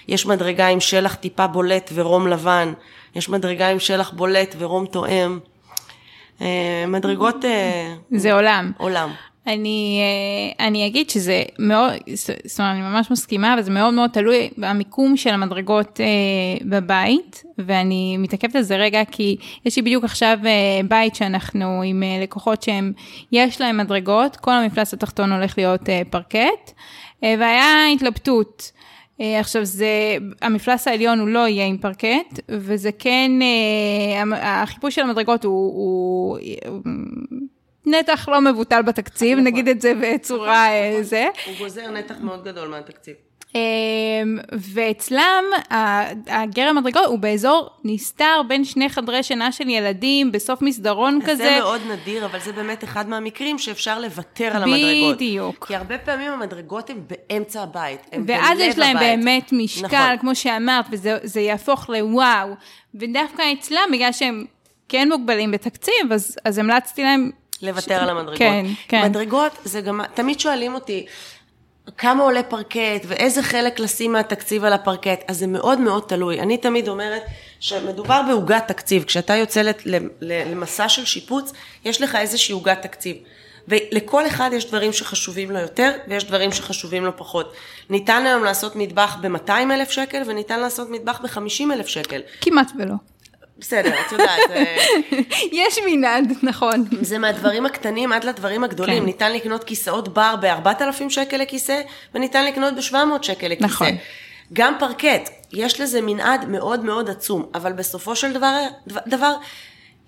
S2: יש מדרגה עם שלח טיפה בולט ורום לבן. יש מדרגה עם שלח בולט ורום תואם. אה, מדרגות... אה,
S1: זה עולם.
S2: עולם.
S1: אני, אה, אני אגיד שזה מאוד, זאת אומרת, אני ממש מסכימה, וזה מאוד מאוד תלוי במיקום של המדרגות בבית, ואני מתעכבת על זה רגע, כי יש לי בדיוק עכשיו בית שאנחנו עם לקוחות שהם, יש להם מדרגות, כל המפלס התחתון הולך להיות פרקט, והיה התלבטות. אה, עכשיו זה, המפלס העליון הוא לא יהיה עם פרקט, וזה כן, אה, החיפוש של המדרגות הוא, הוא, הוא נתח לא מבוטל בתקציב, נכון. נגיד את זה בצורה נכון. זה.
S2: הוא גוזר נתח מאוד גדול מהתקציב.
S1: אמ, ואצלם הגרם מדרגות הוא באזור נסתר בין שני חדרי שינה של ילדים בסוף מסדרון כזה.
S2: זה מאוד נדיר, אבל זה באמת אחד מהמקרים שאפשר לוותר על המדרגות.
S1: בדיוק.
S2: כי הרבה פעמים המדרגות הן באמצע הבית, הן
S1: בלב הבית. ואז יש להם באמת משקל, נכון. כמו שאמרת, וזה יהפוך לוואו. ודווקא אצלם, בגלל שהם כן מוגבלים בתקציב, אז, אז המלצתי להם
S2: לוותר על המדרגות.
S1: כן, כן.
S2: מדרגות, זה גם, תמיד שואלים אותי, כמה עולה פרקט ואיזה חלק לשים מהתקציב על הפרקט, אז זה מאוד מאוד תלוי. אני תמיד אומרת שמדובר בעוגת תקציב, כשאתה יוצא למסע של שיפוץ, יש לך איזושהי עוגת תקציב. ולכל אחד יש דברים שחשובים לו יותר, ויש דברים שחשובים לו פחות. ניתן היום לעשות מטבח ב-200 אלף שקל, וניתן לעשות מטבח ב-50 אלף שקל.
S1: כמעט ולא.
S2: בסדר, את יודעת.
S1: יש מנעד, נכון.
S2: זה מהדברים הקטנים עד לדברים הגדולים. כן. ניתן לקנות כיסאות בר ב-4,000 שקל לכיסא, וניתן לקנות ב-700 שקל לכיסא. נכון. גם פרקט, יש לזה מנעד מאוד מאוד עצום, אבל בסופו של דבר, דבר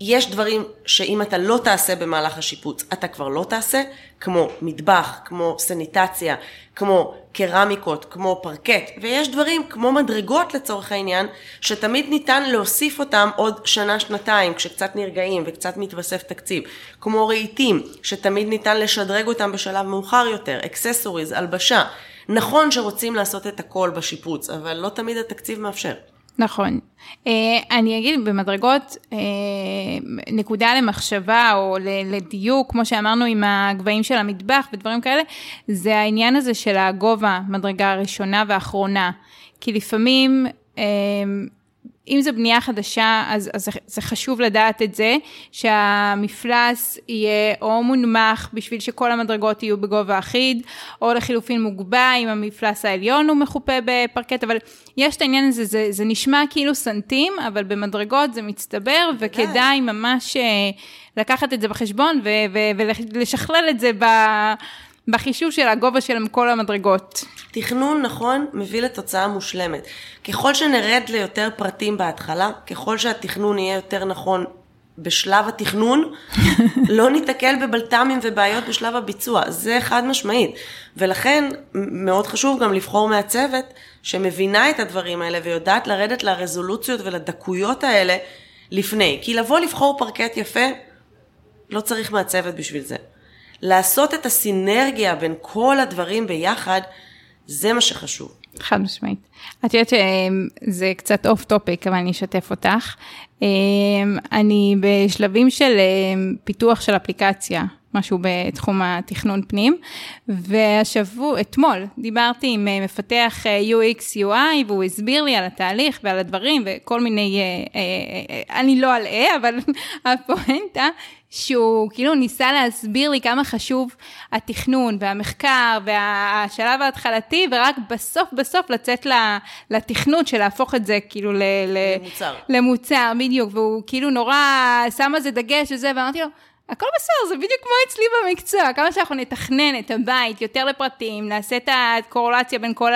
S2: יש דברים שאם אתה לא תעשה במהלך השיפוץ, אתה כבר לא תעשה, כמו מטבח, כמו סניטציה, כמו קרמיקות, כמו פרקט, ויש דברים כמו מדרגות לצורך העניין, שתמיד ניתן להוסיף אותם עוד שנה-שנתיים, כשקצת נרגעים וקצת מתווסף תקציב, כמו רהיטים, שתמיד ניתן לשדרג אותם בשלב מאוחר יותר, אקססוריז, הלבשה. נכון שרוצים לעשות את הכל בשיפוץ, אבל לא תמיד התקציב מאפשר.
S1: נכון. Uh, אני אגיד במדרגות, uh, נקודה למחשבה או לדיוק, כמו שאמרנו עם הגבהים של המטבח ודברים כאלה, זה העניין הזה של הגובה, מדרגה הראשונה והאחרונה. כי לפעמים uh, אם זו בנייה חדשה, אז, אז זה חשוב לדעת את זה, שהמפלס יהיה או מונמך בשביל שכל המדרגות יהיו בגובה אחיד, או לחילופין מוגבע אם המפלס העליון הוא מחופה בפרקט, אבל יש את העניין הזה, זה, זה נשמע כאילו סנטים, אבל במדרגות זה מצטבר, וכדאי ממש אה, לקחת את זה בחשבון ולשכלל את זה ב... בחישוב של הגובה של כל המדרגות.
S2: תכנון נכון מביא לתוצאה מושלמת. ככל שנרד ליותר פרטים בהתחלה, ככל שהתכנון יהיה יותר נכון בשלב התכנון, לא ניתקל בבלת"מים ובעיות בשלב הביצוע. זה חד משמעית. ולכן מאוד חשוב גם לבחור מהצוות שמבינה את הדברים האלה ויודעת לרדת לרזולוציות ולדקויות האלה לפני. כי לבוא לבחור פרקט יפה, לא צריך מהצוות בשביל זה. לעשות את הסינרגיה בין כל הדברים ביחד, זה מה שחשוב.
S1: חד משמעית. את יודעת שזה קצת off topic, אבל אני אשתף אותך. אמ, אני בשלבים של אמ, פיתוח של אפליקציה, משהו בתחום התכנון פנים, והשבוע, אתמול, דיברתי עם אה, מפתח אה, UX UI, והוא הסביר לי על התהליך ועל הדברים וכל מיני, אה, אני לא אלאה, אבל הפואנטה שהוא כאילו ניסה להסביר לי כמה חשוב התכנון והמחקר והשלב ההתחלתי, ורק בסוף בסוף לצאת לתכנות של להפוך את זה כאילו ל,
S2: למוצר.
S1: למוצר, בדיוק, והוא כאילו נורא שם על זה דגש וזה, ואמרתי לו, הכל בסדר, זה בדיוק כמו אצלי במקצוע, כמה שאנחנו נתכנן את הבית יותר לפרטים, נעשה את הקורולציה בין כל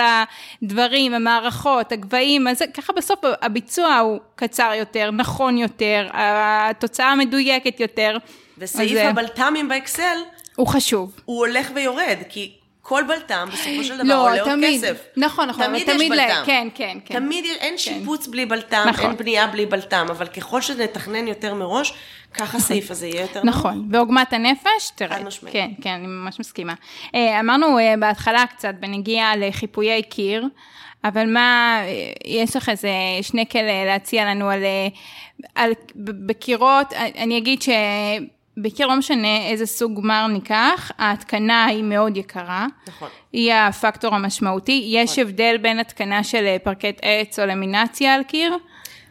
S1: הדברים, המערכות, הגבהים, אז ככה בסוף הביצוע הוא קצר יותר, נכון יותר, התוצאה מדויקת יותר.
S2: וסעיף אז... הבלת"מים באקסל,
S1: הוא חשוב.
S2: הוא הולך ויורד, כי כל בלת"ם בסופו של דבר לא, עולה תמיד, עוד כסף.
S1: נכון, נכון, תמיד, תמיד יש בלת"ם. כן, כן, כן.
S2: תמיד אין כן. שיפוץ בלי בלת"ם, נכון. אין בנייה בלי בלת"ם, אבל ככל שנתכנן יותר מראש, ככה נכון. הסעיף הזה יהיה יותר
S1: נכון, נכון. ועוגמת הנפש, תראה. חד משמעית. כן, כן, אני ממש מסכימה. אה, אמרנו אה, בהתחלה קצת, בנגיעה לחיפויי קיר, אבל מה, אה, יש לך איזה שנקל להציע לנו על, על בקירות, אני אגיד ש... בקיר לא משנה איזה סוג גמר ניקח, ההתקנה היא מאוד יקרה.
S2: נכון.
S1: היא הפקטור המשמעותי. נכון. יש הבדל בין התקנה של פרקט עץ או למינציה על קיר?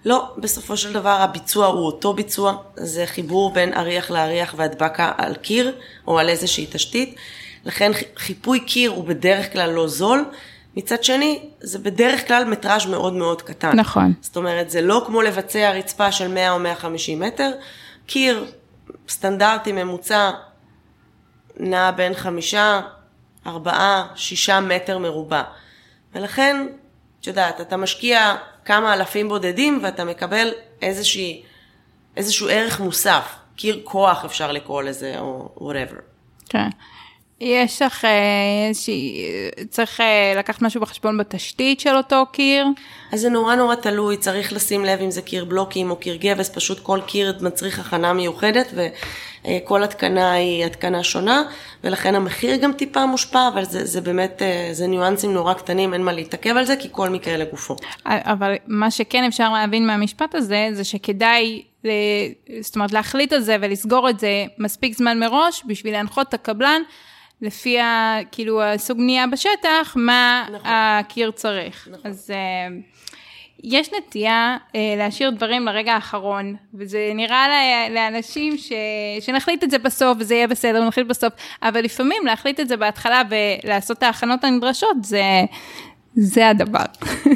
S2: לא, בסופו של דבר הביצוע הוא אותו ביצוע, זה חיבור בין אריח לאריח והדבקה על קיר או על איזושהי תשתית, לכן חיפוי קיר הוא בדרך כלל לא זול, מצד שני, זה בדרך כלל מטראז' מאוד מאוד קטן.
S1: נכון.
S2: זאת אומרת, זה לא כמו לבצע רצפה של 100 או 150 מטר, קיר סטנדרטי ממוצע נע בין חמישה, ארבעה, שישה מטר מרובע. ולכן, את יודעת, אתה משקיע כמה אלפים בודדים ואתה מקבל איזושהי, איזשהו ערך מוסף. קיר כוח אפשר לקרוא לזה, או whatever.
S1: כן. יש לך אה, איזושהי, צריך אה, לקחת משהו בחשבון בתשתית של אותו קיר?
S2: אז זה נורא נורא תלוי, צריך לשים לב אם זה קיר בלוקים או קיר גבס, פשוט כל קיר מצריך הכנה מיוחדת, אה, כל התקנה היא התקנה שונה, ולכן המחיר גם טיפה מושפע, אבל זה, זה באמת, אה, זה ניואנסים נורא קטנים, אין מה להתעכב על זה, כי כל מקרה לגופו.
S1: אבל מה שכן אפשר להבין מהמשפט הזה, זה שכדאי, זאת אומרת, להחליט על זה ולסגור את זה מספיק זמן מראש, בשביל להנחות את הקבלן. לפי ה, כאילו הסוג בנייה בשטח, מה נכון. הקיר צריך. נכון. אז uh, יש נטייה uh, להשאיר דברים לרגע האחרון, וזה נראה לה, לאנשים ש, שנחליט את זה בסוף וזה יהיה בסדר, נחליט בסוף, אבל לפעמים להחליט את זה בהתחלה ולעשות את ההכנות הנדרשות, זה... זה הדבר.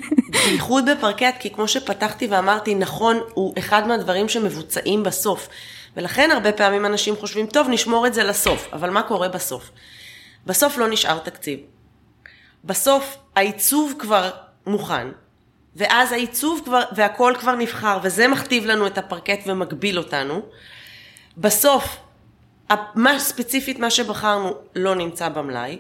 S2: בייחוד בפרקט, כי כמו שפתחתי ואמרתי, נכון, הוא אחד מהדברים שמבוצעים בסוף. ולכן הרבה פעמים אנשים חושבים, טוב, נשמור את זה לסוף, אבל מה קורה בסוף? בסוף לא נשאר תקציב. בסוף העיצוב כבר מוכן, ואז העיצוב כבר, והכל כבר נבחר, וזה מכתיב לנו את הפרקט ומגביל אותנו. בסוף, מה ספציפית מה שבחרנו לא נמצא במלאי.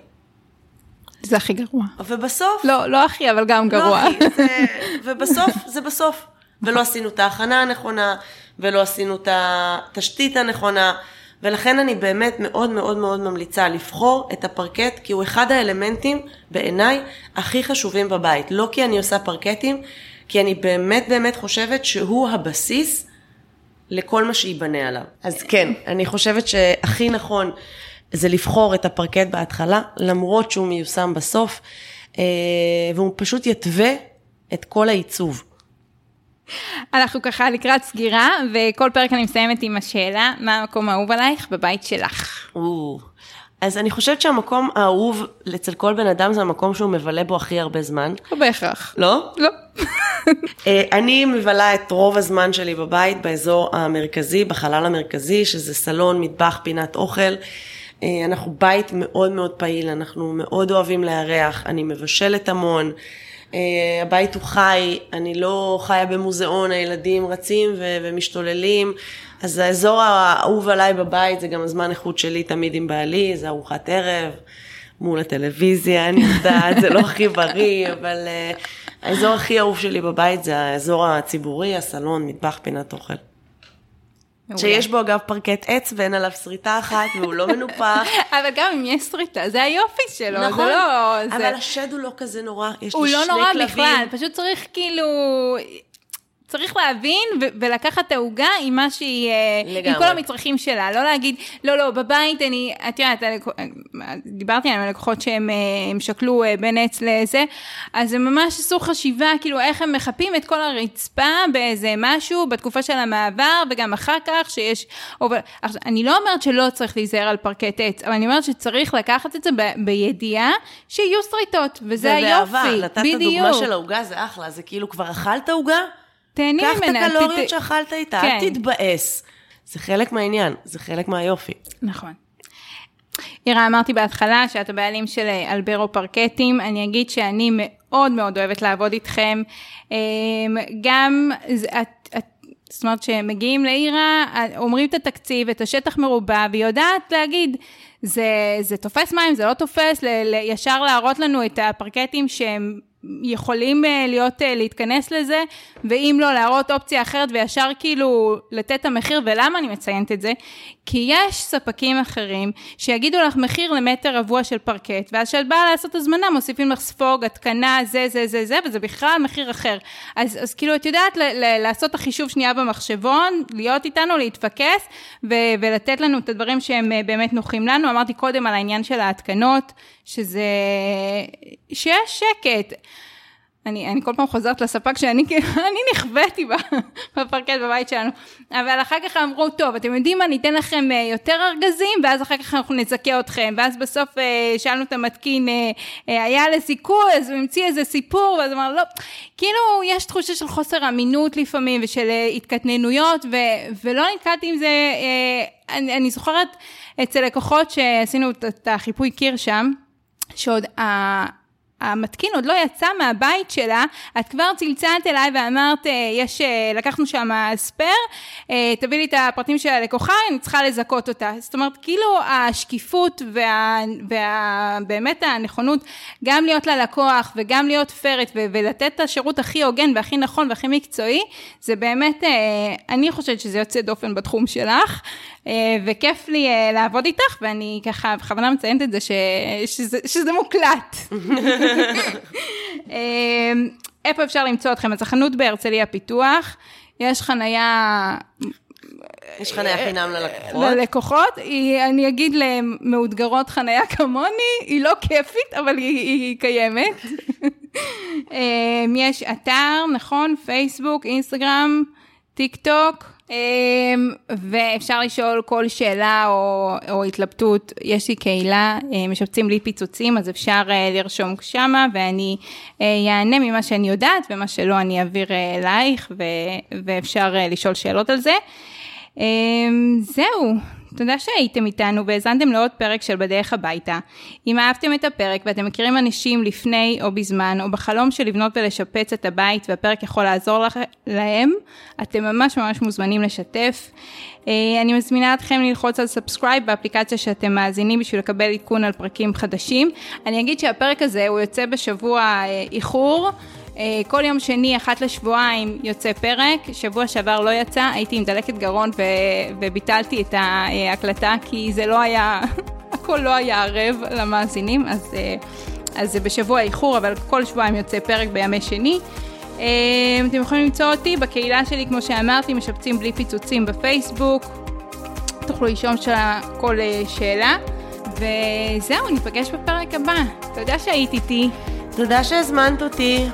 S1: זה הכי גרוע.
S2: ובסוף...
S1: לא, לא הכי, אבל גם גרוע. לא הכי,
S2: זה, ובסוף, זה בסוף. ולא עשינו את ההכנה הנכונה, ולא עשינו את התשתית הנכונה, ולכן אני באמת מאוד מאוד מאוד ממליצה לבחור את הפרקט, כי הוא אחד האלמנטים בעיניי הכי חשובים בבית. לא כי אני עושה פרקטים, כי אני באמת באמת חושבת שהוא הבסיס לכל מה שייבנה עליו. אז כן, אני חושבת שהכי נכון זה לבחור את הפרקט בהתחלה, למרות שהוא מיושם בסוף, אה, והוא פשוט יתווה את כל העיצוב.
S1: אנחנו ככה לקראת סגירה, וכל פרק אני מסיימת עם השאלה, מה המקום האהוב עלייך בבית שלך?
S2: אז אני חושבת שהמקום האהוב אצל כל בן אדם זה המקום שהוא מבלה בו הכי הרבה זמן.
S1: לא בהכרח.
S2: לא?
S1: לא.
S2: אה, אני מבלה את רוב הזמן שלי בבית באזור המרכזי, בחלל המרכזי, שזה סלון, מטבח, פינת אוכל. אה, אנחנו בית מאוד מאוד פעיל, אנחנו מאוד אוהבים לארח, אני מבשלת המון. Uh, הבית הוא חי, אני לא חיה במוזיאון, הילדים רצים ו- ומשתוללים, אז האזור האהוב עליי בבית זה גם הזמן איכות שלי תמיד עם בעלי, זה ארוחת ערב, מול הטלוויזיה, אני יודעת, זה לא הכי בריא, אבל uh, האזור הכי אהוב שלי בבית זה האזור הציבורי, הסלון, מטבח, פינת אוכל. שיש בו אגב פרקט עץ ואין עליו שריטה אחת והוא לא מנופח.
S1: אבל גם אם יש שריטה, זה היופי שלו, נכון, זה לא...
S2: אבל זה... השד הוא לא כזה נורא, יש
S1: לי
S2: שני
S1: כלבים.
S2: הוא לא
S1: נורא בכלל, פשוט צריך כאילו... צריך להבין ו- ולקחת את העוגה עם מה שהיא, אה, לגמרי. עם כל המצרכים שלה, לא להגיד, לא, לא, בבית אני, את יודעת, דיברתי עם הלקוחות שהם אה, שקלו אה, בין עץ לזה, אז הם ממש עשו חשיבה, כאילו, איך הם מחפים את כל הרצפה באיזה משהו בתקופה של המעבר, וגם אחר כך שיש, אבל, אני לא אומרת שלא צריך להיזהר על פרקט עץ, אבל אני אומרת שצריך לקחת את זה ב- בידיעה שיהיו שריטות, וזה היופי, בדיוק.
S2: נתת את הדוגמה של העוגה, זה אחלה, זה כאילו, כבר אכלת עוגה?
S1: תהני ממנה.
S2: קח את הקלוריות שאכלת איתה, כן. אל תתבאס. זה חלק מהעניין, זה חלק מהיופי.
S1: נכון. אירה, אמרתי בהתחלה שאת הבעלים של אה, אלברו פרקטים, אני אגיד שאני מאוד מאוד אוהבת לעבוד איתכם. אמ, גם, את, את, זאת אומרת שמגיעים לעירה, אומרים את התקציב, את השטח מרובע, והיא יודעת להגיד, זה, זה תופס מים, זה לא תופס, ל, ל, ישר להראות לנו את הפרקטים שהם יכולים אה, להיות, אה, להתכנס לזה, ואם לא, להראות אופציה אחרת וישר כאילו לתת את המחיר, ולמה אני מציינת את זה? כי יש ספקים אחרים שיגידו לך מחיר למטר רבוע של פרקט, ואז כשאת באה לעשות הזמנה מוסיפים לך ספוג, התקנה, זה, זה, זה, זה, וזה בכלל מחיר אחר. אז, אז כאילו, את יודעת ל- ל- לעשות את החישוב שנייה במחשבון, להיות איתנו, להתפקס, ו- ולתת לנו את הדברים שהם אה, באמת נוחים לנו. אמרתי קודם על העניין של ההתקנות, שזה... שיש שקט. אני, אני כל פעם חוזרת לספק שאני אני נכוויתי בפרקט בבית שלנו, אבל אחר כך אמרו, טוב, אתם יודעים מה, ניתן לכם אה, יותר ארגזים, ואז אחר כך אנחנו נזכה אתכם, ואז בסוף אה, שאלנו את המתקין, אה, היה לזיכוי, אז הוא המציא איזה סיפור, ואז אמר, לא, כאילו, יש תחושה של חוסר אמינות לפעמים, ושל התקטננויות, ו, ולא נתקלתי עם זה, אני, אני זוכרת אצל לקוחות שעשינו את החיפוי קיר שם, שעוד המתקין עוד לא יצא מהבית שלה, את כבר צלצלת אליי ואמרת, אה, יש, אה, לקחנו שם ספייר, אה, תביא לי את הפרטים של הלקוחה, אני צריכה לזכות אותה. זאת אומרת, כאילו השקיפות ובאמת וה, הנכונות גם להיות ללקוח וגם להיות פרט ולתת את השירות הכי הוגן והכי נכון והכי מקצועי, זה באמת, אני חושבת שזה יוצא דופן בתחום שלך. וכיף לי לעבוד איתך, ואני ככה בכוונה מציינת את זה, ש, שזה, שזה מוקלט. אמ, איפה אפשר למצוא אתכם? אז החנות בהרצליה פיתוח, יש חנייה...
S2: יש חניה חינם ללקוחות?
S1: ללקוחות, היא, אני אגיד למאותגרות חניה כמוני, היא לא כיפית, אבל היא, היא קיימת. יש אתר, נכון? פייסבוק, אינסטגרם, טיק טוק. אמ, ואפשר לשאול כל שאלה או, או התלבטות, יש לי קהילה, אה, משפצים בלי פיצוצים, אז אפשר אה, לרשום שמה, ואני אענה אה, ממה שאני יודעת, ומה שלא אני אעביר אלייך, ואפשר לשאול שאלות על זה. אמ, זהו, תודה שהייתם איתנו והאזנתם לעוד פרק של בדרך הביתה. אם אהבתם את הפרק ואתם מכירים אנשים לפני או בזמן, או בחלום של לבנות ולשפץ את הבית והפרק יכול לעזור לכ... להם, אתם ממש ממש מוזמנים לשתף. אה, אני מזמינה אתכם ללחוץ על subscribe באפליקציה שאתם מאזינים בשביל לקבל עדכון על פרקים חדשים. אני אגיד שהפרק הזה הוא יוצא בשבוע אה, איחור. אה, כל יום שני, אחת לשבועיים, יוצא פרק. שבוע שעבר לא יצא, הייתי עם דלקת גרון ו... וביטלתי את ההקלטה, כי זה לא היה, הכל לא היה ערב למאזינים, אז, אה, אז זה בשבוע איחור, אבל כל שבועיים יוצא פרק בימי שני. אה, אתם יכולים למצוא אותי בקהילה שלי, כמו שאמרתי, משפצים בלי פיצוצים בפייסבוק. תוכלו לשאול כל שאלה. וזהו, ניפגש בפרק הבא. תודה שהיית איתי.
S2: תודה שהזמנת אותי.